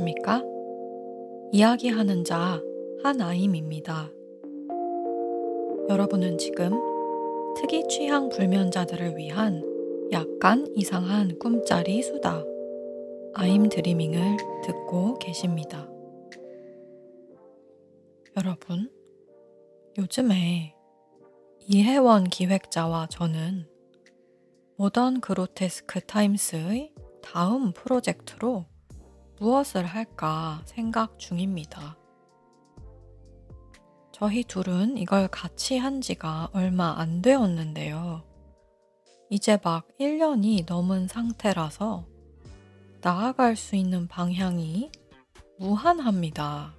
안녕하십니까? 이야기하는 자 한아임입니다. 여러분은 지금 특이 취향 불면자들을 위한 약간 이상한 꿈짜리 수다 아임 드리밍을 듣고 계십니다. 여러분, 요즘에 이혜원 기획자와 저는 모던 그로테스크 타임스의 다음 프로젝트로 무엇을 할까 생각 중입니다. 저희 둘은 이걸 같이 한 지가 얼마 안 되었는데요. 이제 막 1년이 넘은 상태라서 나아갈 수 있는 방향이 무한합니다.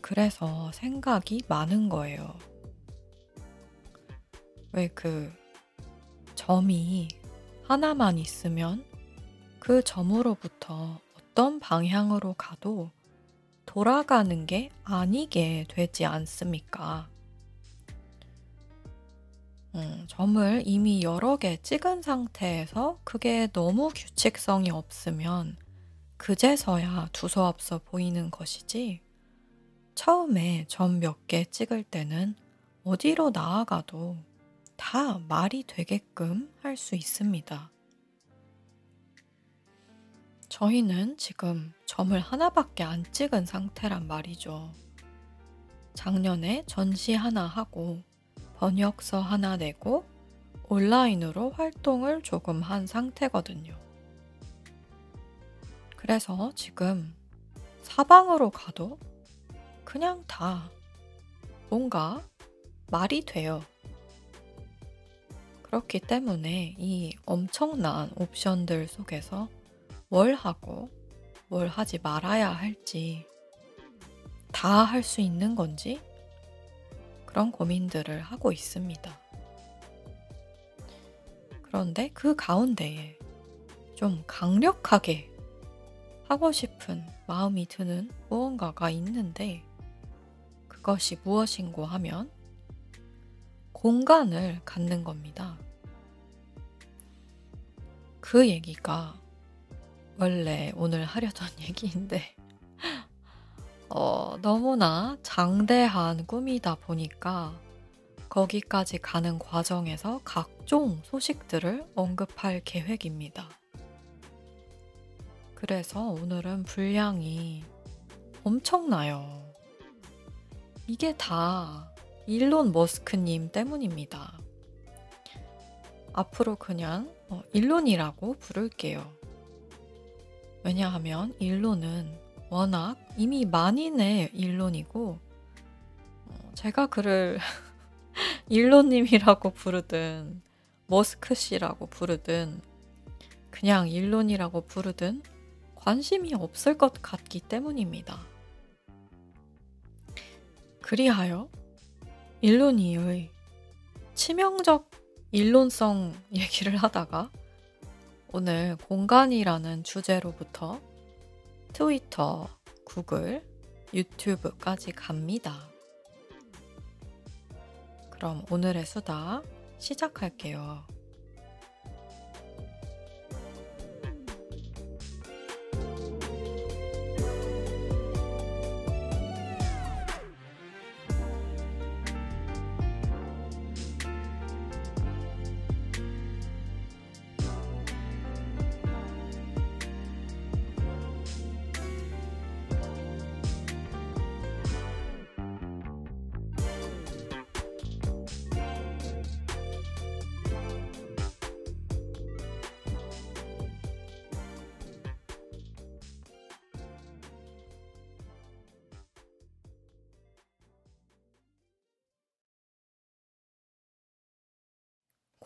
그래서 생각이 많은 거예요. 왜 그 점이 하나만 있으면 그 점으로부터 어떤 방향으로 가도 돌아가는 게 아니게 되지 않습니까? 음, 점을 이미 여러 개 찍은 상태에서 그게 너무 규칙성이 없으면 그제서야 두서없어 보이는 것이지 처음에 점 몇 개 찍을 때는 어디로 나아가도 다 말이 되게끔 할 수 있습니다. 저희는 지금 점을 하나밖에 안 찍은 상태란 말이죠. 작년에 전시 하나 하고 번역서 하나 내고 온라인으로 활동을 조금 한 상태거든요. 그래서 지금 사방으로 가도 그냥 다 뭔가 말이 돼요. 그렇기 때문에 이 엄청난 옵션들 속에서 뭘 하고 뭘 하지 말아야 할지 다 할 수 있는 건지 그런 고민들을 하고 있습니다. 그런데 그 가운데에 좀 강력하게 하고 싶은 마음이 드는 무언가가 있는데 그것이 무엇인고 하면 공간을 갖는 겁니다. 그 얘기가 원래 오늘 하려던 얘기인데, 어, 너무나 장대한 꿈이다 보니까 거기까지 가는 과정에서 각종 소식들을 언급할 계획입니다. 그래서 오늘은 분량이 엄청나요. 이게 다 일론 머스크님 때문입니다. 앞으로 그냥 어, 일론이라고 부를게요. 왜냐하면 일론은 워낙 이미 만인의 일론이고 어, 제가 그를 일론님이라고 부르든 머스크 씨라고 부르든 그냥 일론이라고 부르든 관심이 없을 것 같기 때문입니다. 그리하여 일론이의 치명적 일론성 얘기를 하다가 오늘 공간이라는 주제로부터 트위터, 구글, 유튜브까지 갑니다. 그럼 오늘의 수다 시작할게요.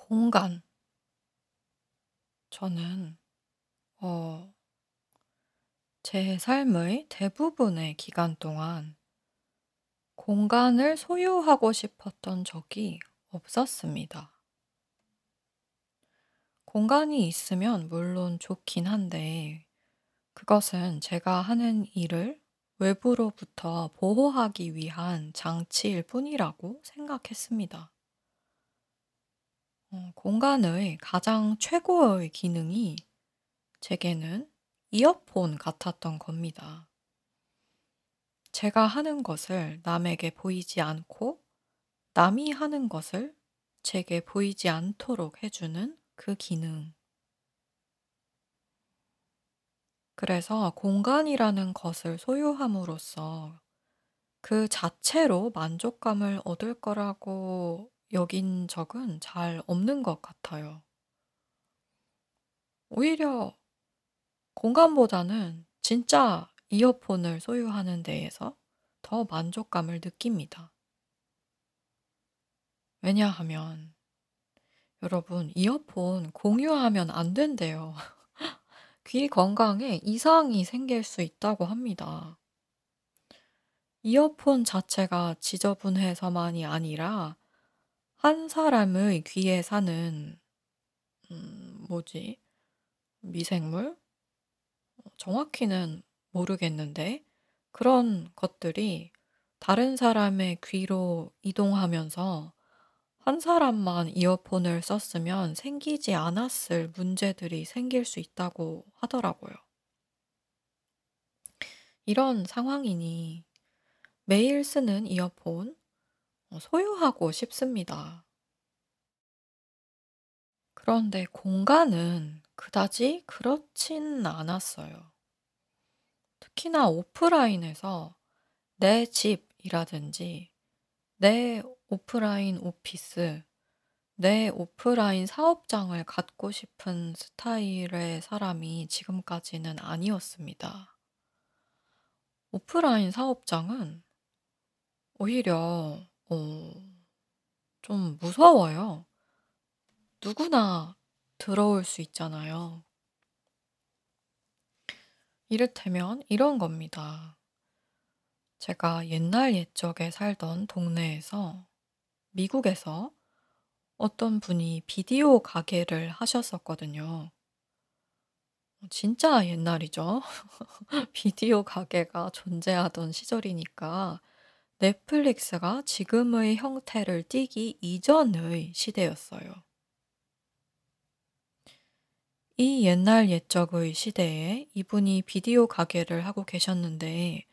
공간. 저는, 어, 제 삶의 대부분의 기간 동안 공간을 소유하고 싶었던 적이 없었습니다. 공간이 있으면 물론 좋긴 한데, 그것은 제가 하는 일을 외부로부터 보호하기 위한 장치일 뿐이라고 생각했습니다. 어, 공간의 가장 최고의 기능이 제게는 이어폰 같았던 겁니다. 제가 하는 것을 남에게 보이지 않고 남이 하는 것을 제게 보이지 않도록 해주는 그 기능. 그래서 공간이라는 것을 소유함으로써 그 자체로 만족감을 얻을 거라고 여긴 적은 잘 없는 것 같아요. 오히려 공간보다는 진짜 이어폰을 소유하는 데에서 더 만족감을 느낍니다. 왜냐하면 여러분 이어폰 공유하면 안 된대요. 귀 건강에 이상이 생길 수 있다고 합니다. 이어폰 자체가 지저분해서만이 아니라 한 사람의 귀에 사는 음 뭐지? 미생물? 어 정확히는 모르겠는데 그런 것들이 다른 사람의 귀로 이동하면서 한 사람만 이어폰을 썼으면 생기지 않았을 문제들이 생길 수 있다고 하더라고요. 이런 상황이니 매일 쓰는 이어폰 어 소유하고 싶습니다. 그런데 공간은 그다지 그렇진 않았어요. 특히나 오프라인에서 내 집이라든지 내 오프라인 오피스, 내 오프라인 사업장을 갖고 싶은 스타일의 사람이 지금까지는 아니었습니다. 오프라인 사업장은 오히려 어 좀 무서워요. 누구나 들어올 수 있잖아요. 이를테면 이런 겁니다. 제가 옛날 옛적에 살던 동네에서 미국에서 어떤 분이 비디오 가게를 하셨었거든요. 진짜 옛날이죠. 비디오 가게가 존재하던 시절이니까 넷플릭스가 지금의 형태를 띠기 이전의 시대였어요. 이 옛날 옛적의 시대에 이분이 비디오 가게를 하고 계셨는데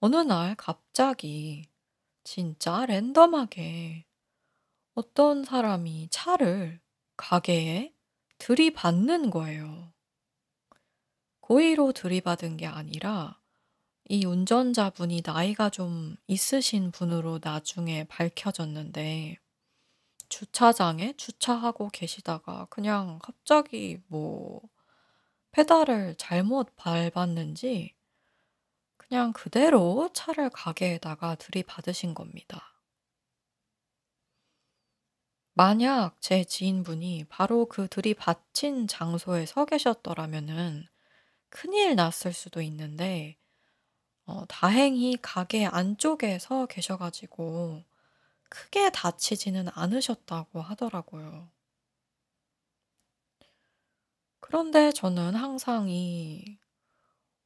어느 날 갑자기 진짜 랜덤하게 어떤 사람이 차를 가게에 들이받는 거예요. 고의로 들이받은 게 아니라 이 운전자분이 나이가 좀 있으신 분으로 나중에 밝혀졌는데 주차장에 주차하고 계시다가 그냥 갑자기 뭐 페달을 잘못 밟았는지 그냥 그대로 차를 가게에다가 들이받으신 겁니다. 만약 제 지인분이 바로 그 들이받힌 장소에 서 계셨더라면은 큰일 났을 수도 있는데 어 다행히 가게 안쪽에 서 계셔 가지고 크게 다치지는 않으셨다고 하더라고요. 그런데 저는 항상 이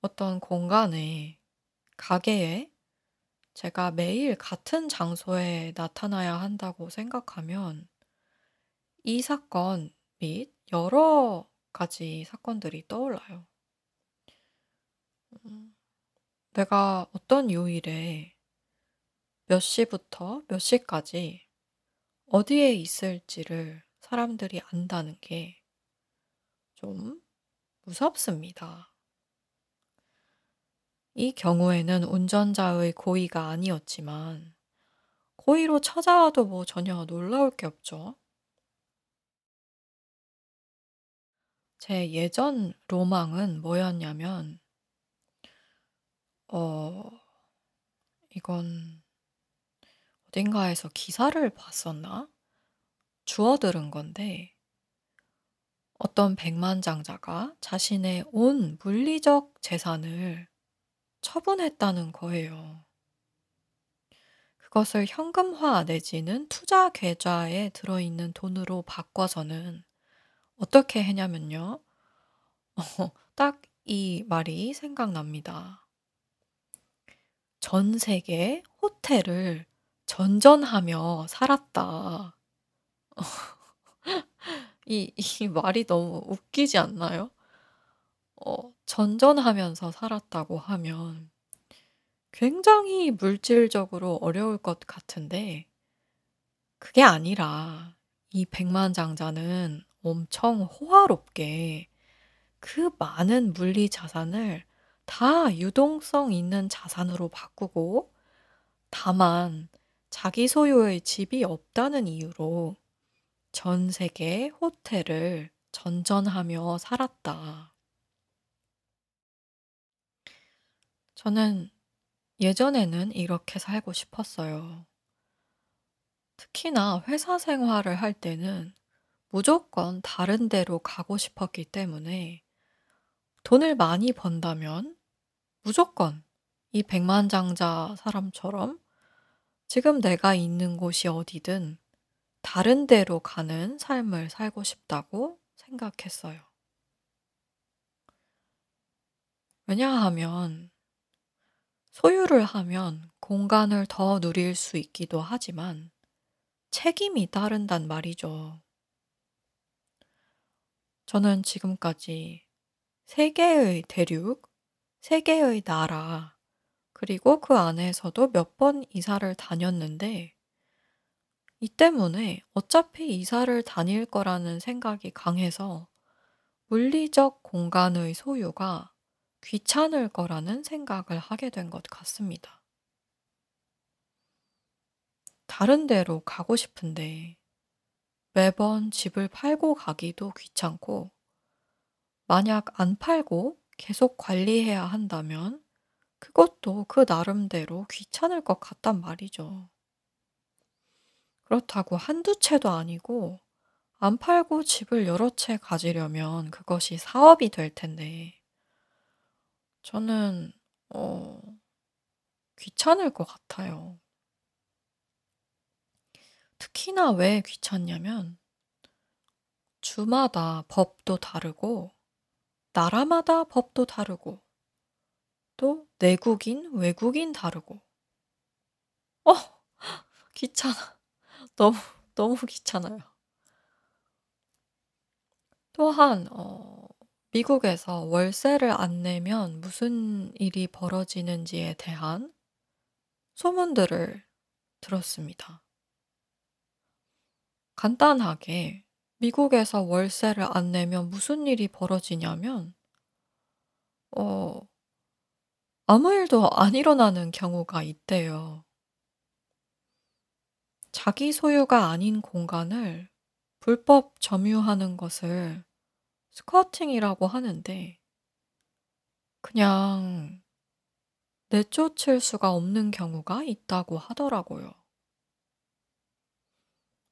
어떤 공간에 가게에 제가 매일 같은 장소에 나타나야 한다고 생각하면 이 사건 및 여러 가지 사건들이 떠올라요. 음. 내가 어떤 요일에 몇 시부터 몇 시까지 어디에 있을지를 사람들이 안다는 게 좀 무섭습니다. 이 경우에는 운전자의 고의가 아니었지만 고의로 찾아와도 뭐 전혀 놀라울 게 없죠. 제 예전 로망은 뭐였냐면 어 이건 어딘가에서 기사를 봤었나? 주워 들은 건데 어떤 백만장자가 자신의 온 물리적 재산을 처분했다는 거예요. 그것을 현금화 내지는 투자 계좌에 들어있는 돈으로 바꿔서는 어떻게 했냐면요. 어딱이 말이 생각납니다. " 전 세계 호텔을 전전하며 살았다." 이 이 말이 너무 웃기지 않나요? 어 전전하면서 살았다고 하면 굉장히 물질적으로 어려울 것 같은데 그게 아니라 이 백만장자는 엄청 호화롭게 그 많은 물리 자산을 다 유동성 있는 자산으로 바꾸고 다만 자기 소유의 집이 없다는 이유로 전 세계 호텔을 전전하며 살았다. 저는 예전에는 이렇게 살고 싶었어요. 특히나 회사 생활을 할 때는 무조건 다른 데로 가고 싶었기 때문에 돈을 많이 번다면 무조건 이 백만장자 사람처럼 지금 내가 있는 곳이 어디든 다른 데로 가는 삶을 살고 싶다고 생각했어요. 왜냐하면 소유를 하면 공간을 더 누릴 수 있기도 하지만 책임이 따른단 말이죠. 저는 지금까지 세 개의 대륙, 세 개의 나라, 그리고 그 안에서도 몇 번 이사를 다녔는데, 이 때문에 어차피 이사를 다닐 거라는 생각이 강해서 물리적 공간의 소유가 귀찮을 거라는 생각을 하게 된 것 같습니다. 다른 데로 가고 싶은데 매번 집을 팔고 가기도 귀찮고 만약 안 팔고 계속 관리해야 한다면 그것도 그 나름대로 귀찮을 것 같단 말이죠. 그렇다고 한두 채도 아니고 안 팔고 집을 여러 채 가지려면 그것이 사업이 될 텐데 저는 어 귀찮을 것 같아요. 특히나 왜 귀찮냐면 주마다 법도 다르고 나라마다 법도 다르고 또 내국인, 외국인 다르고 어 귀찮아. 너무 너무 귀찮아요. 또한 어 미국에서 월세를 안 내면 무슨 일이 벌어지는지에 대한 소문들을 들었습니다. 간단하게 미국에서 월세를 안 내면 무슨 일이 벌어지냐면 어 아무 일도 안 일어나는 경우가 있대요. 자기 소유가 아닌 공간을 불법 점유하는 것을 스쿼팅이라고 하는데 그냥 내쫓을 수가 없는 경우가 있다고 하더라고요.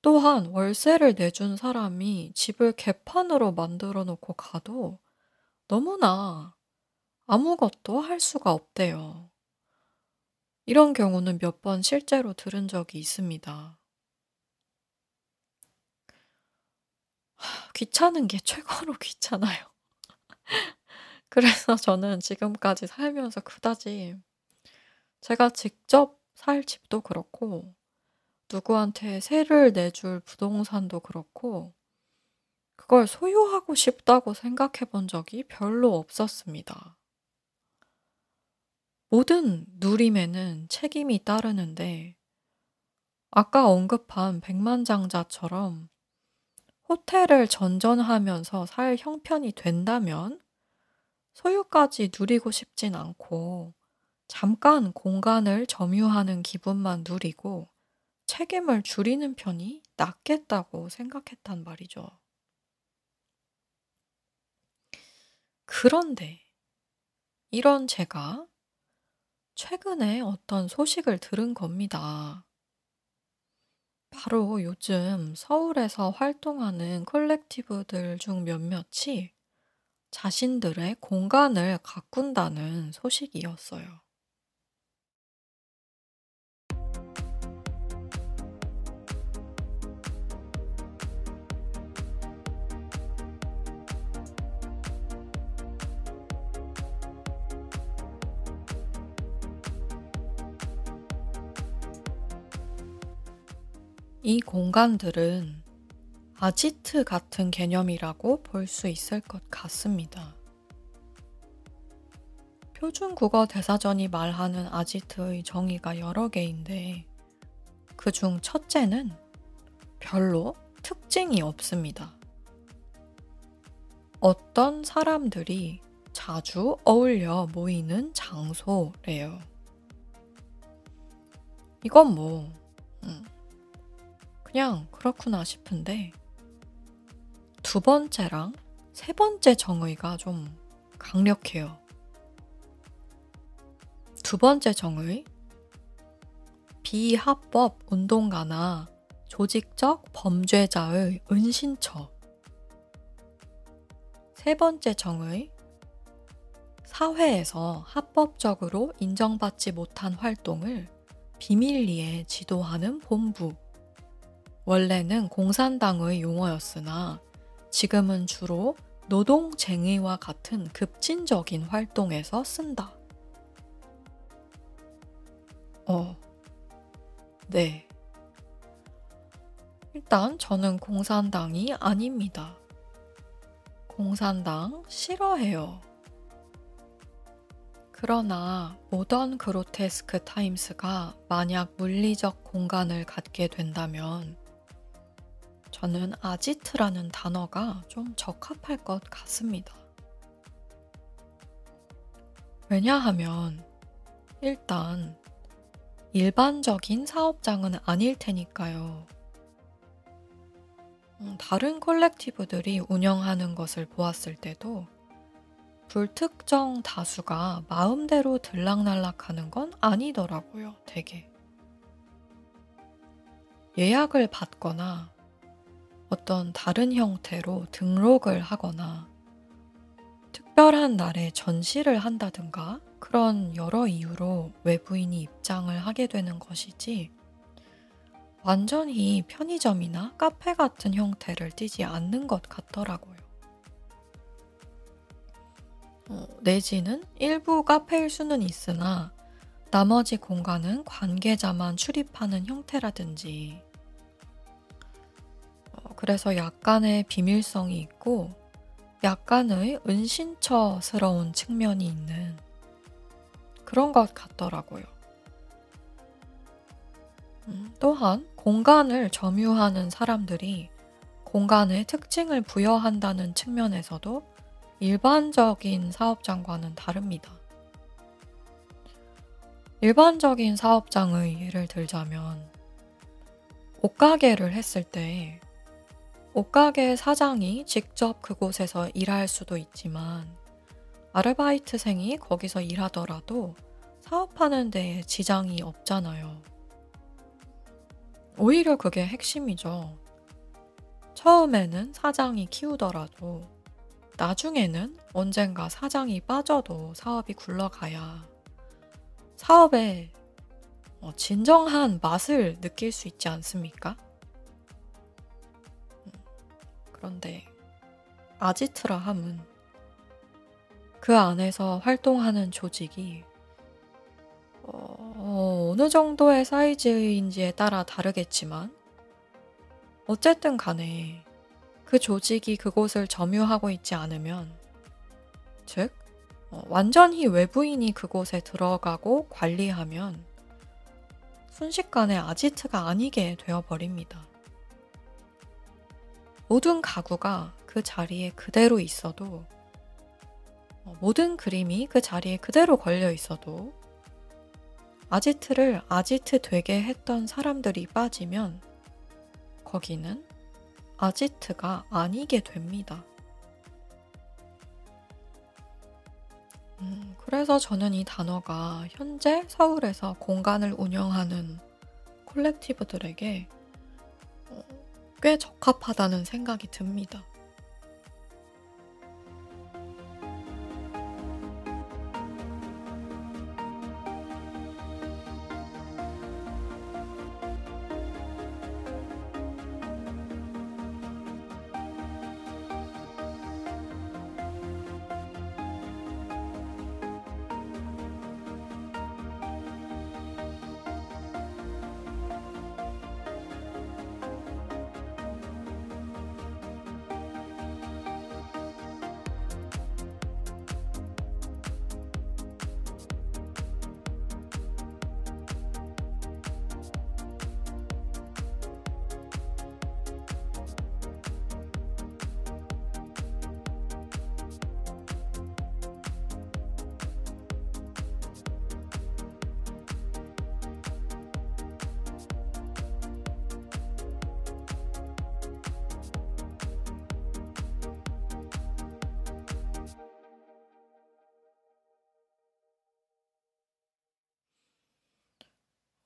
또한 월세를 내준 사람이 집을 개판으로 만들어 놓고 가도 너무나 아무것도 할 수가 없대요. 이런 경우는 몇 번 실제로 들은 적이 있습니다. 귀찮은 게 최고로 귀찮아요. 그래서 저는 지금까지 살면서 그다지 제가 직접 살 집도 그렇고 누구한테 세를 내줄 부동산도 그렇고 그걸 소유하고 싶다고 생각해 본 적이 별로 없었습니다. 모든 누림에는 책임이 따르는데 아까 언급한 백만장자처럼 호텔을 전전하면서 살 형편이 된다면 소유까지 누리고 싶진 않고 잠깐 공간을 점유하는 기분만 누리고 책임을 줄이는 편이 낫겠다고 생각했단 말이죠. 그런데 이런 제가 최근에 어떤 소식을 들은 겁니다. 바로 요즘 서울에서 활동하는 콜렉티브들 중 몇몇이 자신들의 공간을 가꾼다는 소식이었어요. 이 공간들은 아지트 같은 개념이라고 볼 수 있을 것 같습니다. 표준 국어 대사전이 말하는 아지트의 정의가 여러 개인데 그 중 첫째는 별로 특징이 없습니다. 어떤 사람들이 자주 어울려 모이는 장소래요. 이건 뭐, 음, 그냥 그렇구나 싶은데, 두 번째랑 세 번째 정의가 좀 강력해요. 두 번째 정의, 비합법 운동가나 조직적 범죄자의 은신처. 세 번째 정의, 사회에서 합법적으로 인정받지 못한 활동을 비밀리에 지도하는 본부. 원래는 공산당의 용어였으나 지금은 주로 노동쟁의와 같은 급진적인 활동에서 쓴다. 어, 네. 일단 저는 공산당이 아닙니다. 공산당 싫어해요. 그러나 모던 그로테스크 타임스가 만약 물리적 공간을 갖게 된다면 저는 아지트라는 단어가 좀 적합할 것 같습니다. 왜냐하면 일단 일반적인 사업장은 아닐 테니까요. 음, 다른 콜렉티브들이 운영하는 것을 보았을 때도 불특정 다수가 마음대로 들락날락하는 건 아니더라고요, 되게. 예약을 받거나 어떤 다른 형태로 등록을 하거나 특별한 날에 전시를 한다든가 그런 여러 이유로 외부인이 입장을 하게 되는 것이지 완전히 편의점이나 카페 같은 형태를 띠지 않는 것 같더라고요. 어, 내지는 일부 카페일 수는 있으나 나머지 공간은 관계자만 출입하는 형태라든지 어, 그래서 약간의 비밀성이 있고 약간의 은신처스러운 측면이 있는 그런 것 같더라고요. 음, 또한 공간을 점유하는 사람들이 공간의 특징을 부여한다는 측면에서도 일반적인 사업장과는 다릅니다. 일반적인 사업장의 예를 들자면 옷가게를 했을 때 옷가게 사장이 직접 그곳에서 일할 수도 있지만 아르바이트생이 거기서 일하더라도 사업하는 데에 지장이 없잖아요. 오히려 그게 핵심이죠. 처음에는 사장이 키우더라도 나중에는 언젠가 사장이 빠져도 사업이 굴러가야 사업의 어, 진정한 맛을 느낄 수 있지 않습니까? 음, 그런데 아지트라 함은 그 안에서 활동하는 조직이 어, 어느 정도의 사이즈인지에 따라 다르겠지만 어쨌든 간에 그 조직이 그곳을 점유하고 있지 않으면 즉 어, 완전히 외부인이 그곳에 들어가고 관리하면 순식간에 아지트가 아니게 되어버립니다. 모든 가구가 그 자리에 그대로 있어도 어, 모든 그림이 그 자리에 그대로 걸려 있어도 아지트를 아지트 되게 했던 사람들이 빠지면 거기는 아지트가 아니게 됩니다. 음, 그래서 저는 이 단어가 현재 서울에서 공간을 운영하는 콜렉티브들에게 어, 꽤 적합하다는 생각이 듭니다.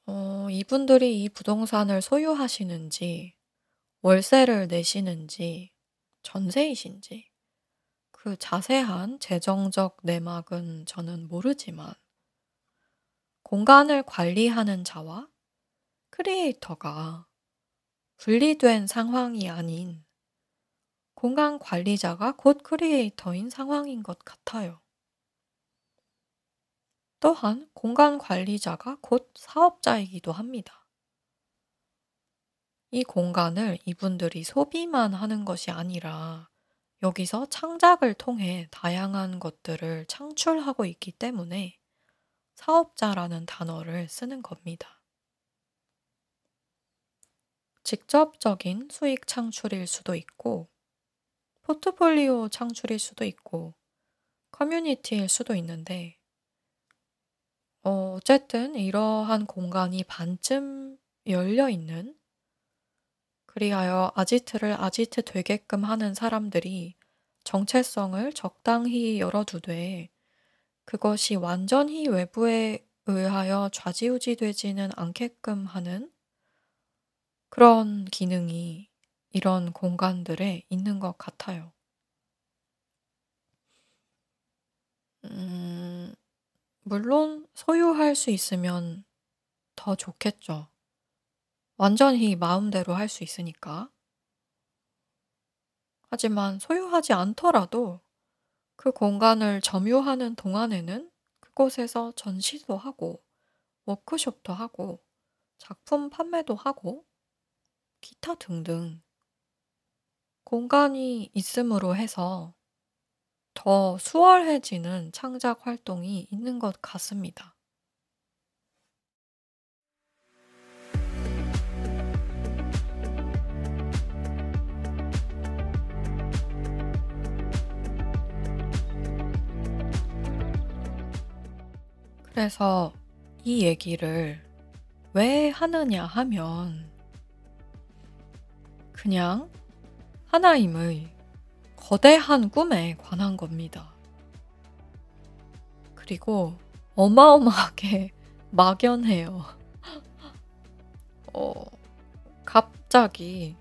어, 이분들이 이 부동산을 소유하시는지, 월세를 내시는지, 전세이신지, 그 자세한 재정적 내막은 저는 모르지만, 공간을 관리하는 자와 크리에이터가 분리된 상황이 아닌 공간 관리자가 곧 크리에이터인 상황인 것 같아요. 또한 공간 관리자가 곧 사업자이기도 합니다. 이 공간을 이분들이 소비만 하는 것이 아니라 여기서 창작을 통해 다양한 것들을 창출하고 있기 때문에 사업자라는 단어를 쓰는 겁니다. 직접적인 수익 창출일 수도 있고, 포트폴리오 창출일 수도 있고, 커뮤니티일 수도 있는데, 어, 어쨌든 이러한 공간이 반쯤 열려 있는, 그리하여 아지트를 아지트 되게끔 하는 사람들이 정체성을 적당히 열어두되, 그것이 완전히 외부에 의하여 좌지우지 되지는 않게끔 하는 그런 기능이 이런 공간들에 있는 것 같아요. 음, 물론 소유할 수 있으면 더 좋겠죠. 완전히 마음대로 할 수 있으니까. 하지만 소유하지 않더라도 그 공간을 점유하는 동안에는 그곳에서 전시도 하고, 워크숍도 하고, 작품 판매도 하고, 기타 등등 공간이 있음으로 해서 더 수월해지는 창작 활동이 있는 것 같습니다. 그래서 이 얘기를 왜 하느냐 하면 그냥 하나임의 거대한 꿈에 관한 겁니다. 그리고 어마어마하게 막연해요. 어, 갑자기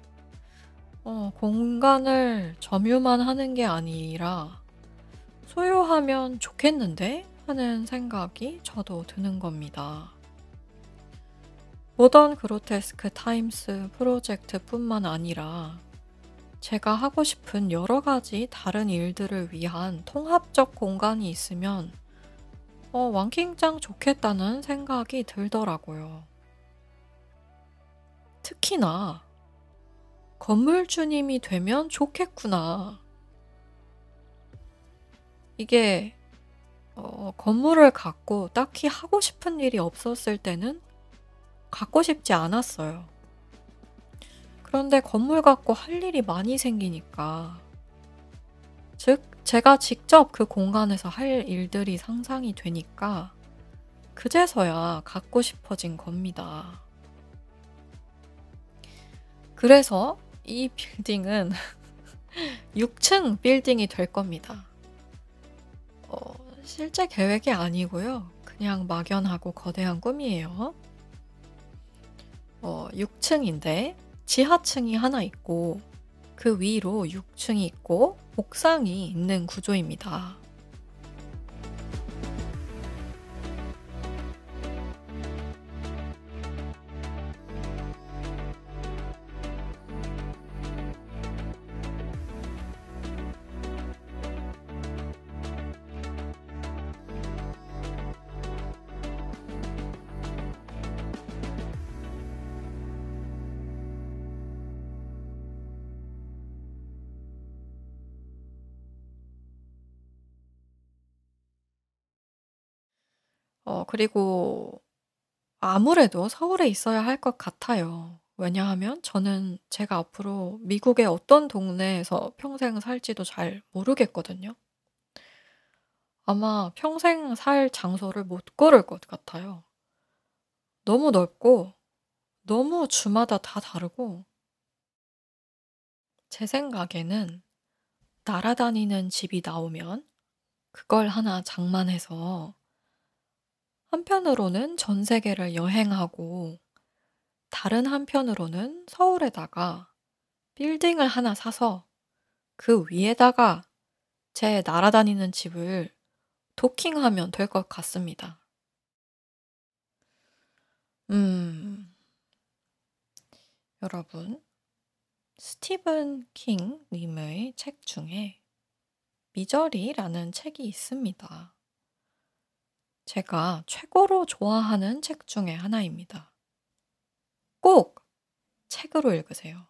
어, 공간을 점유만 하는 게 아니라 소유하면 좋겠는데? 하는 생각이 저도 드는 겁니다. 모던 그로테스크 타임스 프로젝트뿐만 아니라 제가 하고 싶은 여러 가지 다른 일들을 위한 통합적 공간이 있으면 어, 왕킹짱 좋겠다는 생각이 들더라고요. 특히나 건물주님이 되면 좋겠구나. 이게 어, 건물을 갖고 딱히 하고 싶은 일이 없었을 때는 갖고 싶지 않았어요. 그런데 건물 갖고 할 일이 많이 생기니까. 즉, 제가 직접 그 공간에서 할 일들이 상상이 되니까 그제서야 갖고 싶어진 겁니다. 그래서 이 빌딩은 6층 빌딩이 될 겁니다. 어, 실제 계획이 아니고요. 그냥 막연하고 거대한 꿈이에요. 어, 6층인데 지하층이 하나 있고 그 위로 6층이 있고 옥상이 있는 구조입니다. 어, 그리고 아무래도 서울에 있어야 할 것 같아요. 왜냐하면 저는 제가 앞으로 미국의 어떤 동네에서 평생 살지도 잘 모르겠거든요. 아마 평생 살 장소를 못 고를 것 같아요. 너무 넓고, 너무 주마다 다 다르고, 제 생각에는 날아다니는 집이 나오면 그걸 하나 장만해서 한편으로는 전 세계를 여행하고 다른 한편으로는 서울에다가 빌딩을 하나 사서 그 위에다가 제 날아다니는 집을 도킹하면 될 것 같습니다. 음, 여러분, 스티븐 킹 님의 책 중에 미저리라는 책이 있습니다. 제가 최고로 좋아하는 책 중에 하나입니다. 꼭 책으로 읽으세요.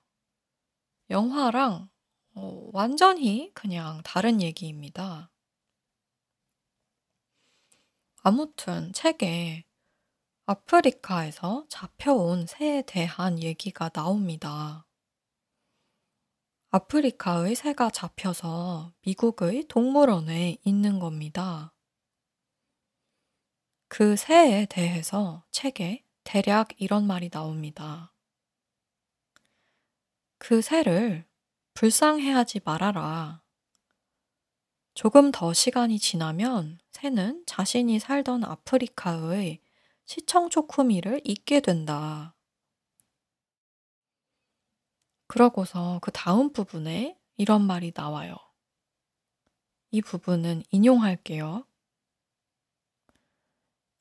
영화랑 어, 완전히 그냥 다른 얘기입니다. 아무튼 책에 아프리카에서 잡혀온 새에 대한 얘기가 나옵니다. 아프리카의 새가 잡혀서 미국의 동물원에 있는 겁니다. 그 새에 대해서 책에 대략 이런 말이 나옵니다. 그 새를 불쌍해하지 말아라. 조금 더 시간이 지나면 새는 자신이 살던 아프리카의 시청초쿠미를 잊게 된다. 그러고서 그 다음 부분에 이런 말이 나와요. 이 부분은 인용할게요.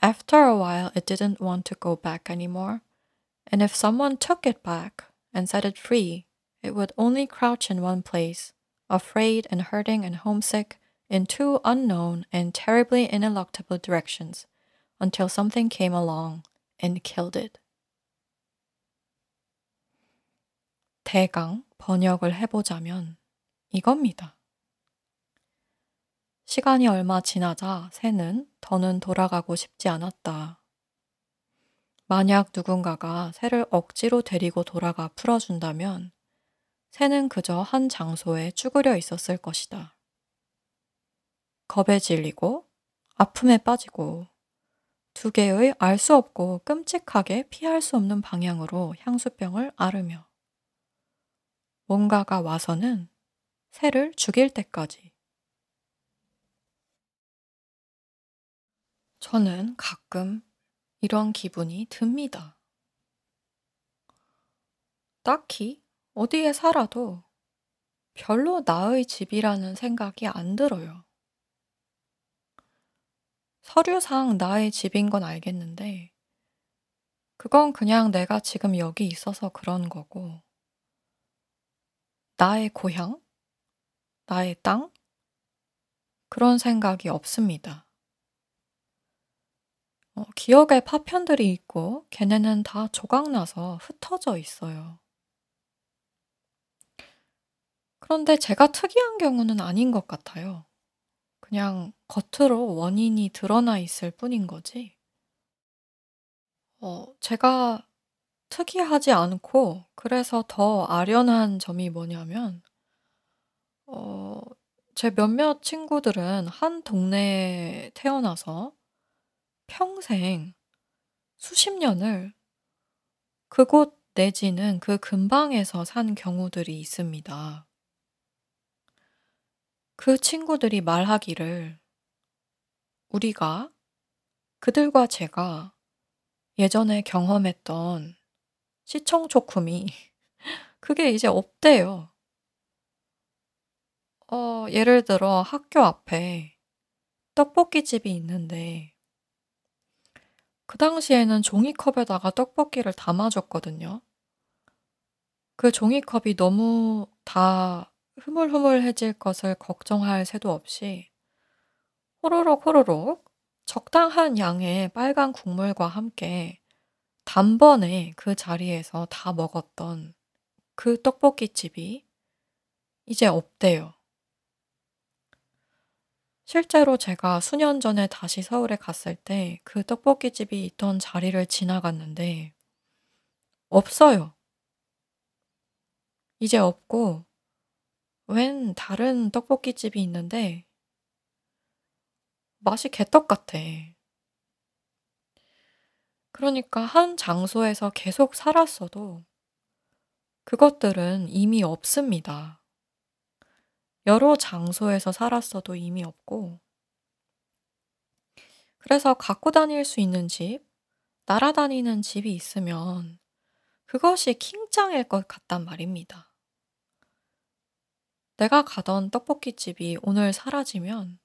After a while, it didn't want to go back anymore. And if someone took it back and set it free, it would only crouch in one place, afraid and hurting and homesick in two unknown and terribly ineluctable directions, until something came along and killed it. 대강 번역을 해보자면 이겁니다. 시간이 얼마 지나자 새는 더는 돌아가고 싶지 않았다. 만약 누군가가 새를 억지로 데리고 돌아가 풀어준다면 새는 그저 한 장소에 쭈그려 있었을 것이다. 겁에 질리고 아픔에 빠지고 두 개의 알 수 없고 끔찍하게 피할 수 없는 방향으로 향수병을 앓으며 뭔가가 와서는 새를 죽일 때까지 저는 가끔 이런 기분이 듭니다. 딱히 어디에 살아도 별로 나의 집이라는 생각이 안 들어요. 서류상 나의 집인 건 알겠는데, 그건 그냥 내가 지금 여기 있어서 그런 거고, 나의 고향? 나의 땅? 그런 생각이 없습니다. 어, 기억에 파편들이 있고 걔네는 다 조각나서 흩어져 있어요. 그런데 제가 특이한 경우는 아닌 것 같아요. 그냥 겉으로 원인이 드러나 있을 뿐인 거지. 어, 제가 특이하지 않고 그래서 더 아련한 점이 뭐냐면, 어, 제 몇몇 친구들은 한 동네에 태어나서 평생 수십 년을 그곳 내지는 그 근방에서 산 경우들이 있습니다. 그 친구들이 말하기를 우리가 그들과 제가 예전에 경험했던 시청초쿰이 그게 이제 없대요. 어, 예를 들어 학교 앞에 떡볶이집이 있는데 그 당시에는 종이컵에다가 떡볶이를 담아 줬거든요. 그 종이컵이 너무 다 흐물흐물해질 것을 걱정할 새도 없이 호로록 호로록 적당한 양의 빨간 국물과 함께 단번에 그 자리에서 다 먹었던 그 떡볶이집이 이제 없대요. 실제로 제가 수년 전에 다시 서울에 갔을 때 그 떡볶이집이 있던 자리를 지나갔는데 없어요. 이제 없고 웬 다른 떡볶이집이 있는데 맛이 개떡 같아. 그러니까 한 장소에서 계속 살았어도 그것들은 이미 없습니다. 여러 장소에서 살았어도 의미 없고 그래서 갖고 다닐 수 있는 집, 날아다니는 집이 있으면 그것이 킹짱일 것 같단 말입니다. 내가 가던 떡볶이집이 오늘 사라지면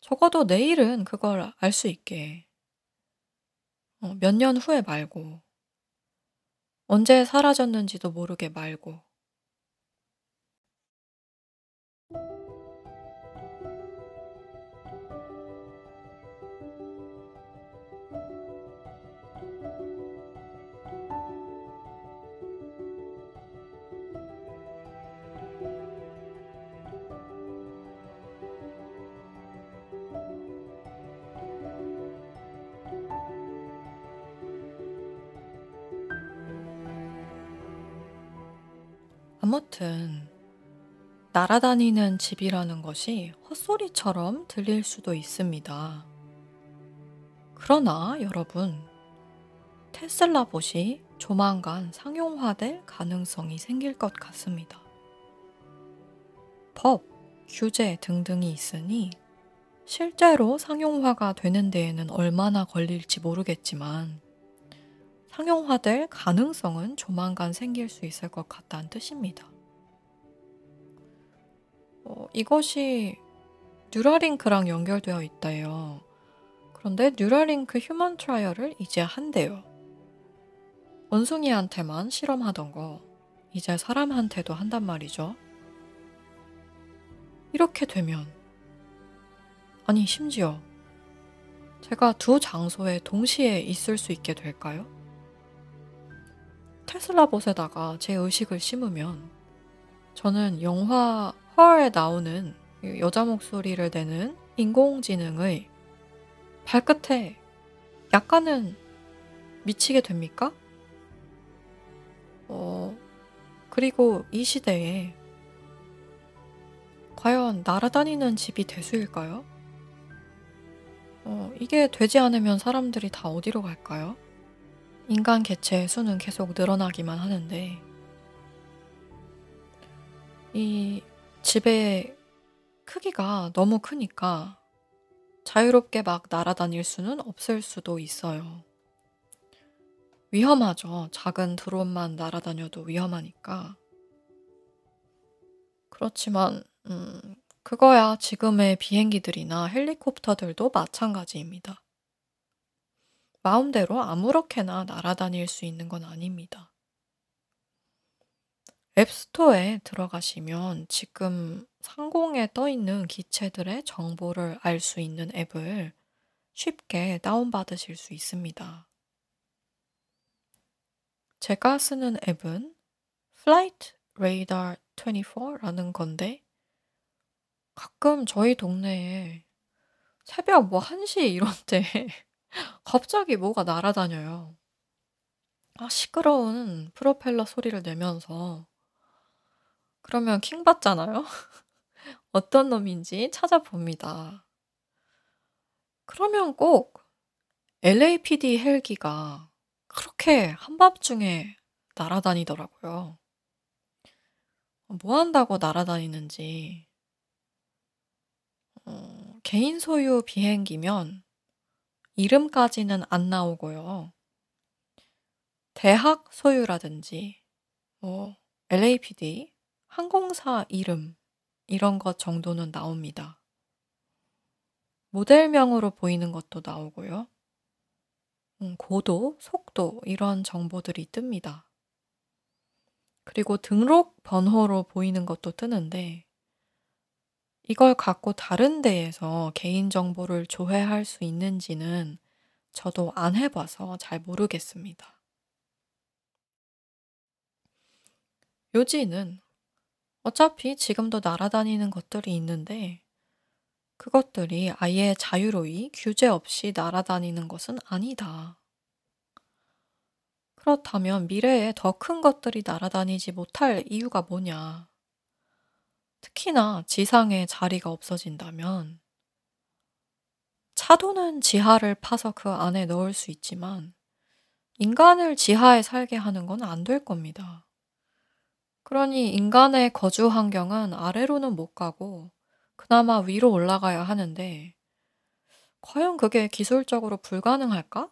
적어도 내일은 그걸 알 수 있게. 어, 몇년 후에 말고. 언제 사라졌는지도 모르게 말고. 아무튼 날아다니는 집이라는 것이 헛소리처럼 들릴 수도 있습니다. 그러나 여러분, 테슬라 봇이 조만간 상용화될 가능성이 생길 것 같습니다. 법, 규제 등등이 있으니 실제로 상용화가 되는 데에는 얼마나 걸릴지 모르겠지만 상용화될 가능성은 조만간 생길 수 있을 것 같다는 뜻입니다. 어, 이것이 Neuralink랑 연결되어 있다요. 그런데 Neuralink human trial을 이제 한대요. 원숭이한테만 실험하던 거 이제 사람한테도 한단 말이죠. 이렇게 되면 아니 심지어 제가 두 장소에 동시에 있을 수 있게 될까요? 테슬라 봇에다가 제 의식을 심으면 저는 영화 허에 나오는 여자 목소리를 내는 인공지능의 발끝에 약간은 미치게 됩니까? 어, 그리고 이 시대에 과연 날아다니는 집이 대수일까요? 어, 이게 되지 않으면 사람들이 다 어디로 갈까요? 인간 개체의 수는 계속 늘어나기만 하는데 이 집의 크기가 너무 크니까 자유롭게 막 날아다닐 수는 없을 수도 있어요. 위험하죠. 작은 드론만 날아다녀도 위험하니까. 그렇지만, 음, 그거야 지금의 비행기들이나 헬리콥터들도 마찬가지입니다. 마음대로 아무렇게나 날아다닐 수 있는 건 아닙니다. 앱스토어에 들어가시면 지금 상공에 떠 있는 기체들의 정보를 알 수 있는 앱을 쉽게 다운받으실 수 있습니다. 제가 쓰는 앱은 Flight Radar 24라는 건데 가끔 저희 동네에 새벽 뭐 1시 이런 때 갑자기 뭐가 날아다녀요. 아, 시끄러운 프로펠러 소리를 내면서. 그러면 킹 받잖아요? 어떤 놈인지 찾아봅니다. 그러면 꼭 LAPD 헬기가 그렇게 한밤중에 날아다니더라고요. 뭐 한다고 날아다니는지. 어, 개인 소유 비행기면 이름까지는 안 나오고요. 대학 소유라든지 뭐 LAPD, 항공사 이름 이런 것 정도는 나옵니다. 모델명으로 보이는 것도 나오고요. 음, 고도, 속도 이런 정보들이 뜹니다. 그리고 등록 번호로 보이는 것도 뜨는데 이걸 갖고 다른 데에서 개인정보를 조회할 수 있는지는 저도 안 해봐서 잘 모르겠습니다. 요지는 어차피 지금도 날아다니는 것들이 있는데 그것들이 아예 자유로이 규제 없이 날아다니는 것은 아니다. 그렇다면 미래에 더 큰 것들이 날아다니지 못할 이유가 뭐냐? 특히나 지상에 자리가 없어진다면 차도는 지하를 파서 그 안에 넣을 수 있지만 인간을 지하에 살게 하는 건 안 될 겁니다. 그러니 인간의 거주 환경은 아래로는 못 가고 그나마 위로 올라가야 하는데 과연 그게 기술적으로 불가능할까?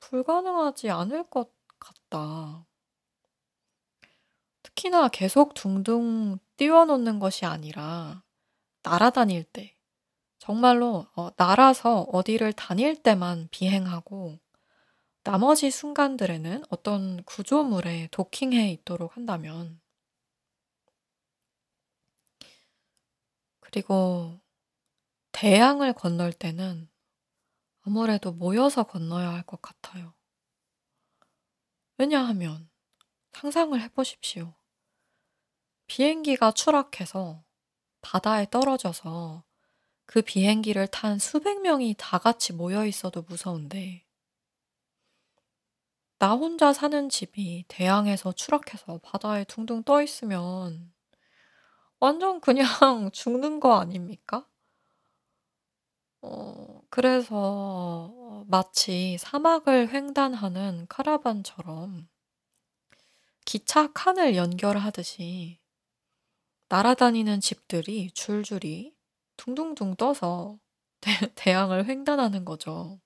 불가능하지 않을 것 같다. 특히나 계속 둥둥 띄워 놓는 것이 아니라 날아다닐 때 정말로 어 날아서 어디를 다닐 때만 비행하고 나머지 순간들에는 어떤 구조물에 도킹해 있도록 한다면 그리고 대양을 건널 때는 아무래도 모여서 건너야 할 것 같아요. 왜냐하면 상상을 해 보십시오. 비행기가 추락해서 바다에 떨어져서 그 비행기를 탄 수백 명이 다 같이 모여 있어도 무서운데 나 혼자 사는 집이 대양에서 추락해서 바다에 둥둥 떠 있으면 완전 그냥 죽는 거 아닙니까? 어 그래서 마치 사막을 횡단하는 카라반처럼 기차 칸을 연결하듯이 날아다니는 집들이 줄줄이 둥둥둥 떠서 대 대양을 횡단하는 거죠.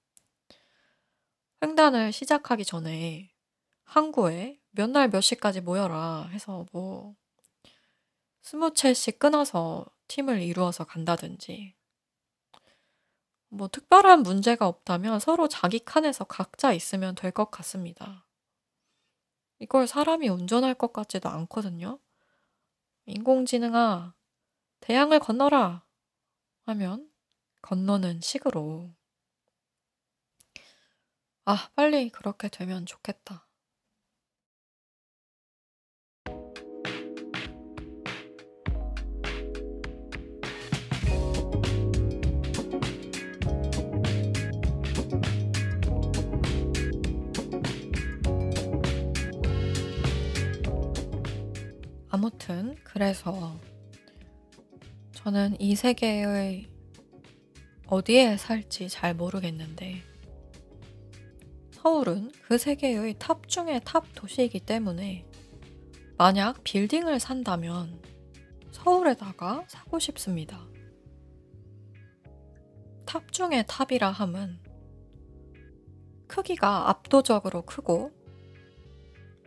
횡단을 시작하기 전에 항구에 "몇 날 몇 시까지 모여라." 해서 뭐 스무 채씩 끊어서 팀을 이루어서 간다든지 뭐 특별한 문제가 없다면 서로 자기 칸에서 각자 있으면 될 것 같습니다. 이걸 사람이 운전할 것 같지도 않거든요. " 인공지능아 대양을 건너라." 하면 건너는 식으로. 아 빨리 그렇게 되면 좋겠다. 아무튼 그래서 저는 이 세계의 어디에 살지 잘 모르겠는데 서울은 그 세계의 top 중의 top 도시이기 때문에 만약 빌딩을 산다면 서울에다가 사고 싶습니다. top 중의 top이라 함은 크기가 압도적으로 크고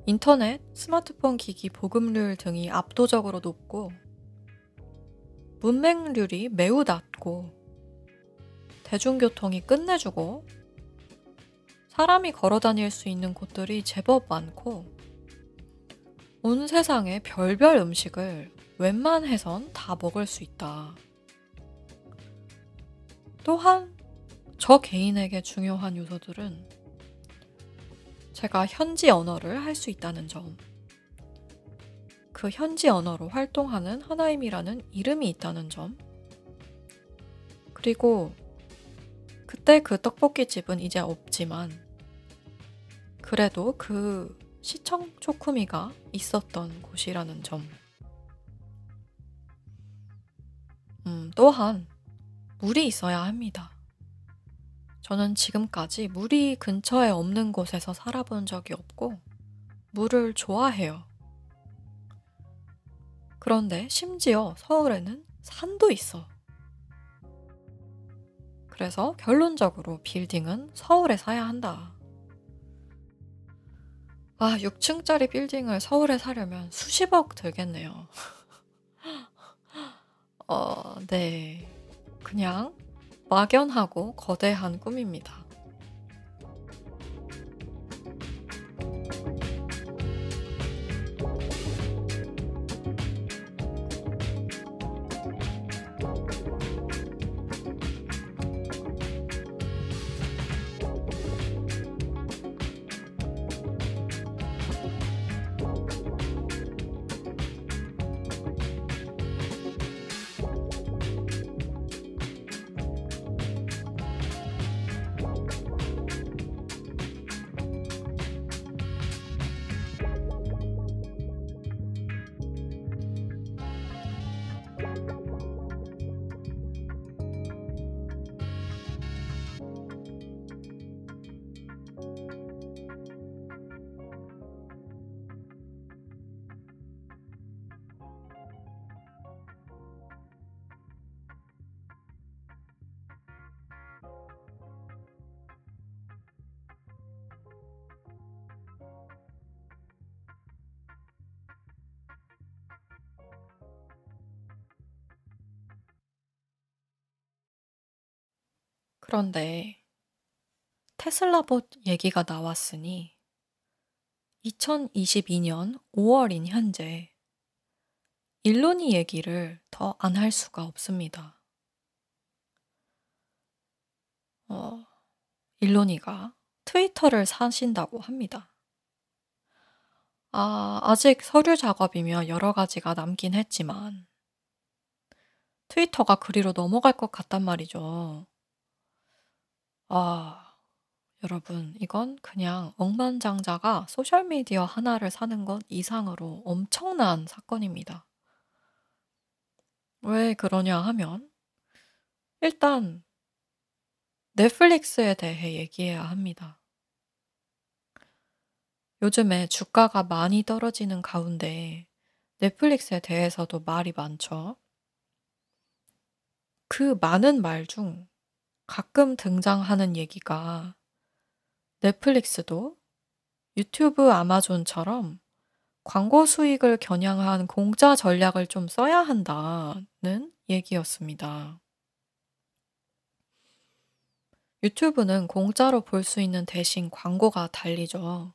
인터넷, 스마트폰 기기 보급률 등이 압도적으로 높고 문맹률이 매우 낮고 대중교통이 끝내주고 사람이 걸어 다닐 수 있는 곳들이 제법 많고 온 세상의 별별 음식을 웬만해선 다 먹을 수 있다. 또한 저 개인에게 중요한 요소들은 제가 현지 언어를 할 수 있다는 점, 그 현지 언어로 활동하는 하나임이라는 이름이 있다는 점, 그리고 그때 그 떡볶이 집은 이제 없지만, 그래도 그 시청 초쿠미가 있었던 곳이라는 점. 음, 또한 물이 있어야 합니다. 저는 지금까지 물이 근처에 없는 곳에서 살아본 적이 없고, 물을 좋아해요. 그런데 심지어 서울에는 산도 있어. 그래서 결론적으로 빌딩은 서울에 사야 한다. 아, 6층짜리 빌딩을 서울에 사려면 수십억 들겠네요. 어, 네. 그냥 막연하고 거대한 꿈입니다. 그런데 테슬라봇 얘기가 나왔으니 2022년 5월인 현재 일론이 얘기를 더 안 할 수가 없습니다. 어, 일론이가 트위터를 사신다고 합니다. 아, 아직 서류 작업이며 여러 가지가 남긴 했지만 트위터가 그리로 넘어갈 것 같단 말이죠. 아, 여러분, 이건 그냥 억만장자가 소셜미디어 하나를 사는 것 이상으로 엄청난 사건입니다. 왜 그러냐 하면, 일단, 넷플릭스에 대해 얘기해야 합니다. 요즘에 주가가 많이 떨어지는 가운데 넷플릭스에 대해서도 말이 많죠. 그 많은 말 중 가끔 등장하는 얘기가 넷플릭스도 유튜브, 아마존처럼 광고 수익을 겨냥한 공짜 전략을 좀 써야 한다는 얘기였습니다. 유튜브는 공짜로 볼 수 있는 대신 광고가 달리죠.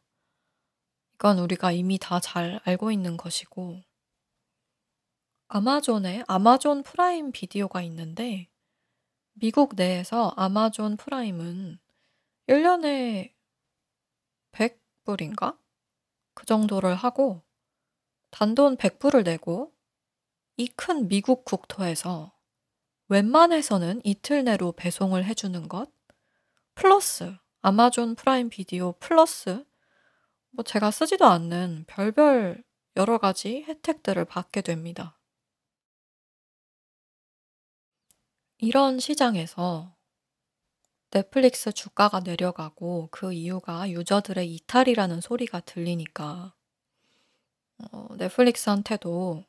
이건 우리가 이미 다 잘 알고 있는 것이고, 아마존에 아마존 프라임 비디오가 있는데, 미국 내에서 아마존 프라임은 1년에 100불인가? 그 정도를 하고, 단돈 100불을 내고, 이 큰 미국 국토에서 웬만해서는 이틀 내로 배송을 해주는 것, 플러스 아마존 프라임 비디오 플러스 뭐 제가 쓰지도 않는 별별 여러 가지 혜택들을 받게 됩니다. 이런 시장에서 넷플릭스 주가가 내려가고 그 이유가 유저들의 이탈이라는 소리가 들리니까 어, 넷플릭스한테도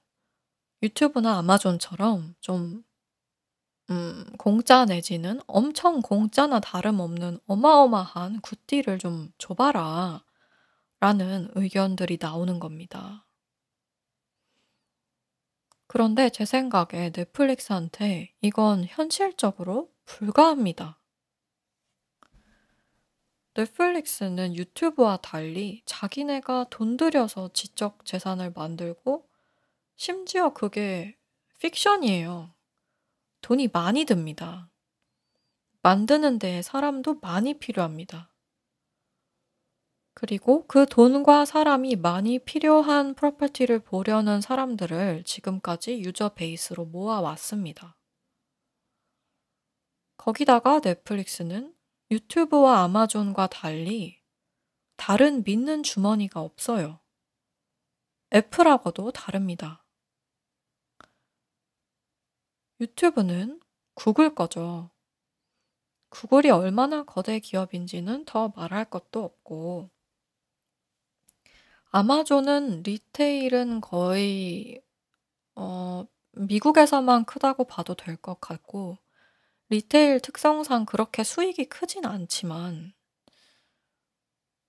유튜브나 아마존처럼 좀 음, 공짜 내지는 엄청 공짜나 다름없는 어마어마한 good deal을 좀 줘봐라. 라는 의견들이 나오는 겁니다. 그런데 제 생각에 넷플릭스한테 이건 현실적으로 불가합니다. 넷플릭스는 유튜브와 달리 자기네가 돈 들여서 지적 재산을 만들고 심지어 그게 픽션이에요. 돈이 많이 듭니다. 만드는 데 사람도 많이 필요합니다. 그리고 그 돈과 사람이 많이 필요한 프로퍼티를 보려는 사람들을 지금까지 유저 베이스로 모아왔습니다. 거기다가 넷플릭스는 유튜브와 아마존과 달리 다른 믿는 주머니가 없어요. 애플하고도 다릅니다. 유튜브는 구글 거죠. 구글이 얼마나 거대 기업인지는 더 말할 것도 없고, 아마존은 retail은 거의, 어, 미국에서만 크다고 봐도 될 것 같고, retail 특성상 그렇게 수익이 크진 않지만,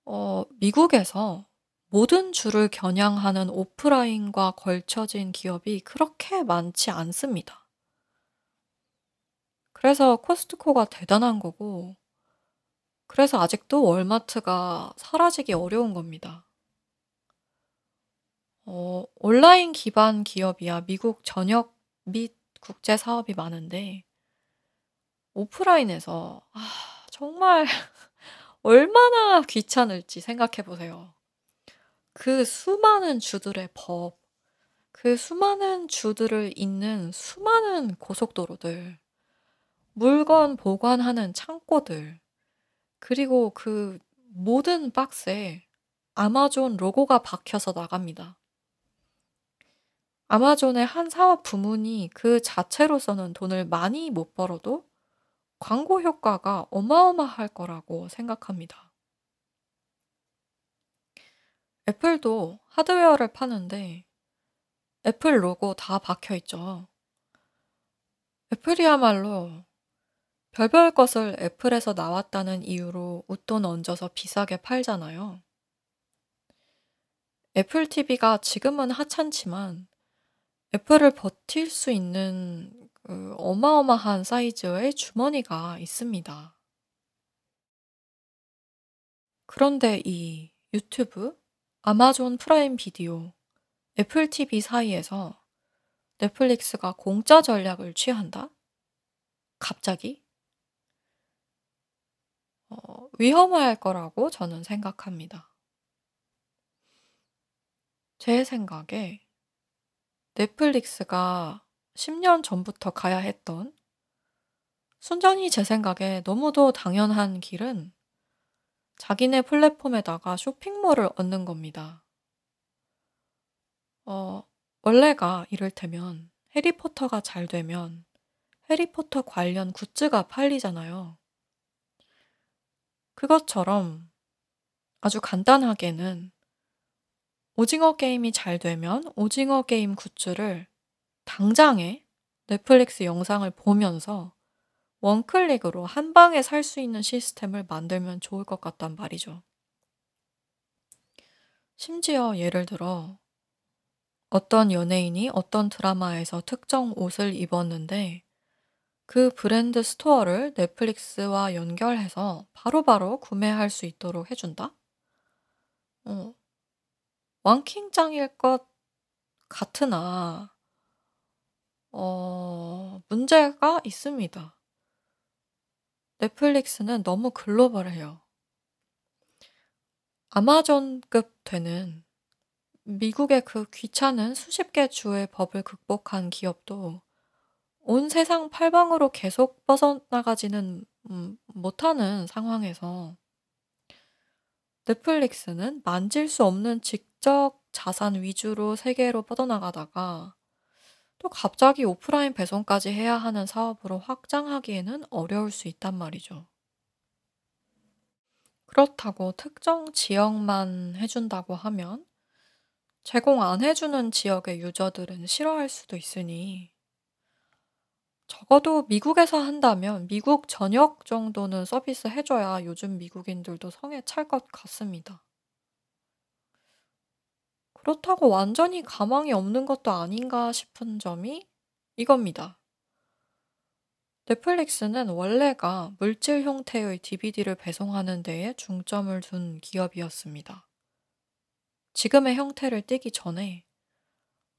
어, 미국에서 모든 주를 겨냥하는 오프라인과 걸쳐진 기업이 그렇게 많지 않습니다. 그래서 코스트코가 대단한 거고 그래서 아직도 월마트가 사라지기 어려운 겁니다. 어, 온라인 기반 기업이야 미국 전역 및 국제 사업이 많은데 오프라인에서 아, 정말 얼마나 귀찮을지 생각해 보세요. 그 수많은 주들의 법, 그 수많은 주들을 잇는 수많은 고속도로들, 물건 보관하는 창고들, 그리고 그 모든 박스에 아마존 로고가 박혀서 나갑니다. 아마존의 한 사업 부문이 그 자체로서는 돈을 많이 못 벌어도 광고 효과가 어마어마할 거라고 생각합니다. 애플도 하드웨어를 파는데 애플 로고 다 박혀 있죠. 애플이야말로 별별 것을 애플에서 나왔다는 이유로 웃돈 얹어서 비싸게 팔잖아요. 애플 TV가 지금은 하찮지만 애플을 버틸 수 있는 그 어마어마한 사이즈의 주머니가 있습니다. 그런데 이 유튜브, 아마존 프라임 비디오, 애플 TV 사이에서 넷플릭스가 공짜 전략을 취한다? 갑자기? 어, 위험할 거라고 저는 생각합니다. 제 생각에 넷플릭스가 10년 전부터 가야 했던 순전히 제 생각에 너무도 당연한 길은 자기네 플랫폼에다가 쇼핑몰을 얻는 겁니다. 어, 원래가 이를테면 해리포터가 잘 되면 해리포터 관련 굿즈가 팔리잖아요. 그것처럼 아주 간단하게는 오징어 게임이 잘 되면 오징어 게임 굿즈를 당장에 넷플릭스 영상을 보면서 one click으로 한 방에 살 수 있는 시스템을 만들면 좋을 것 같단 말이죠. 심지어 예를 들어 어떤 연예인이 어떤 드라마에서 특정 옷을 입었는데 그 브랜드 store를 넷플릭스와 연결해서 바로바로 구매할 수 있도록 해준다? 어, 왕킹짱일 것 같으나, 어, 문제가 있습니다. 넷플릭스는 너무 글로벌해요. 아마존급 되는 미국의 그 귀찮은 수십 개 주의 법을 극복한 기업도 온 세상 팔방으로 계속 뻗어나가지는 음, 못하는 상황에서 넷플릭스는 만질 수 없는 직접 자산 위주로 세계로 뻗어나가다가 또 갑자기 오프라인 배송까지 해야 하는 사업으로 확장하기에는 어려울 수 있단 말이죠. 그렇다고 특정 지역만 해준다고 하면 제공 안 해주는 지역의 유저들은 싫어할 수도 있으니 적어도 미국에서 한다면 미국 전역 정도는 서비스 해 줘야 요즘 미국인들도 성에 찰 것 같습니다. 그렇다고 완전히 가망이 없는 것도 아닌가 싶은 점이 이겁니다. 넷플릭스는 원래가 물질 형태의 DVD를 배송하는 데에 중점을 둔 기업이었습니다. 지금의 형태를 띠기 전에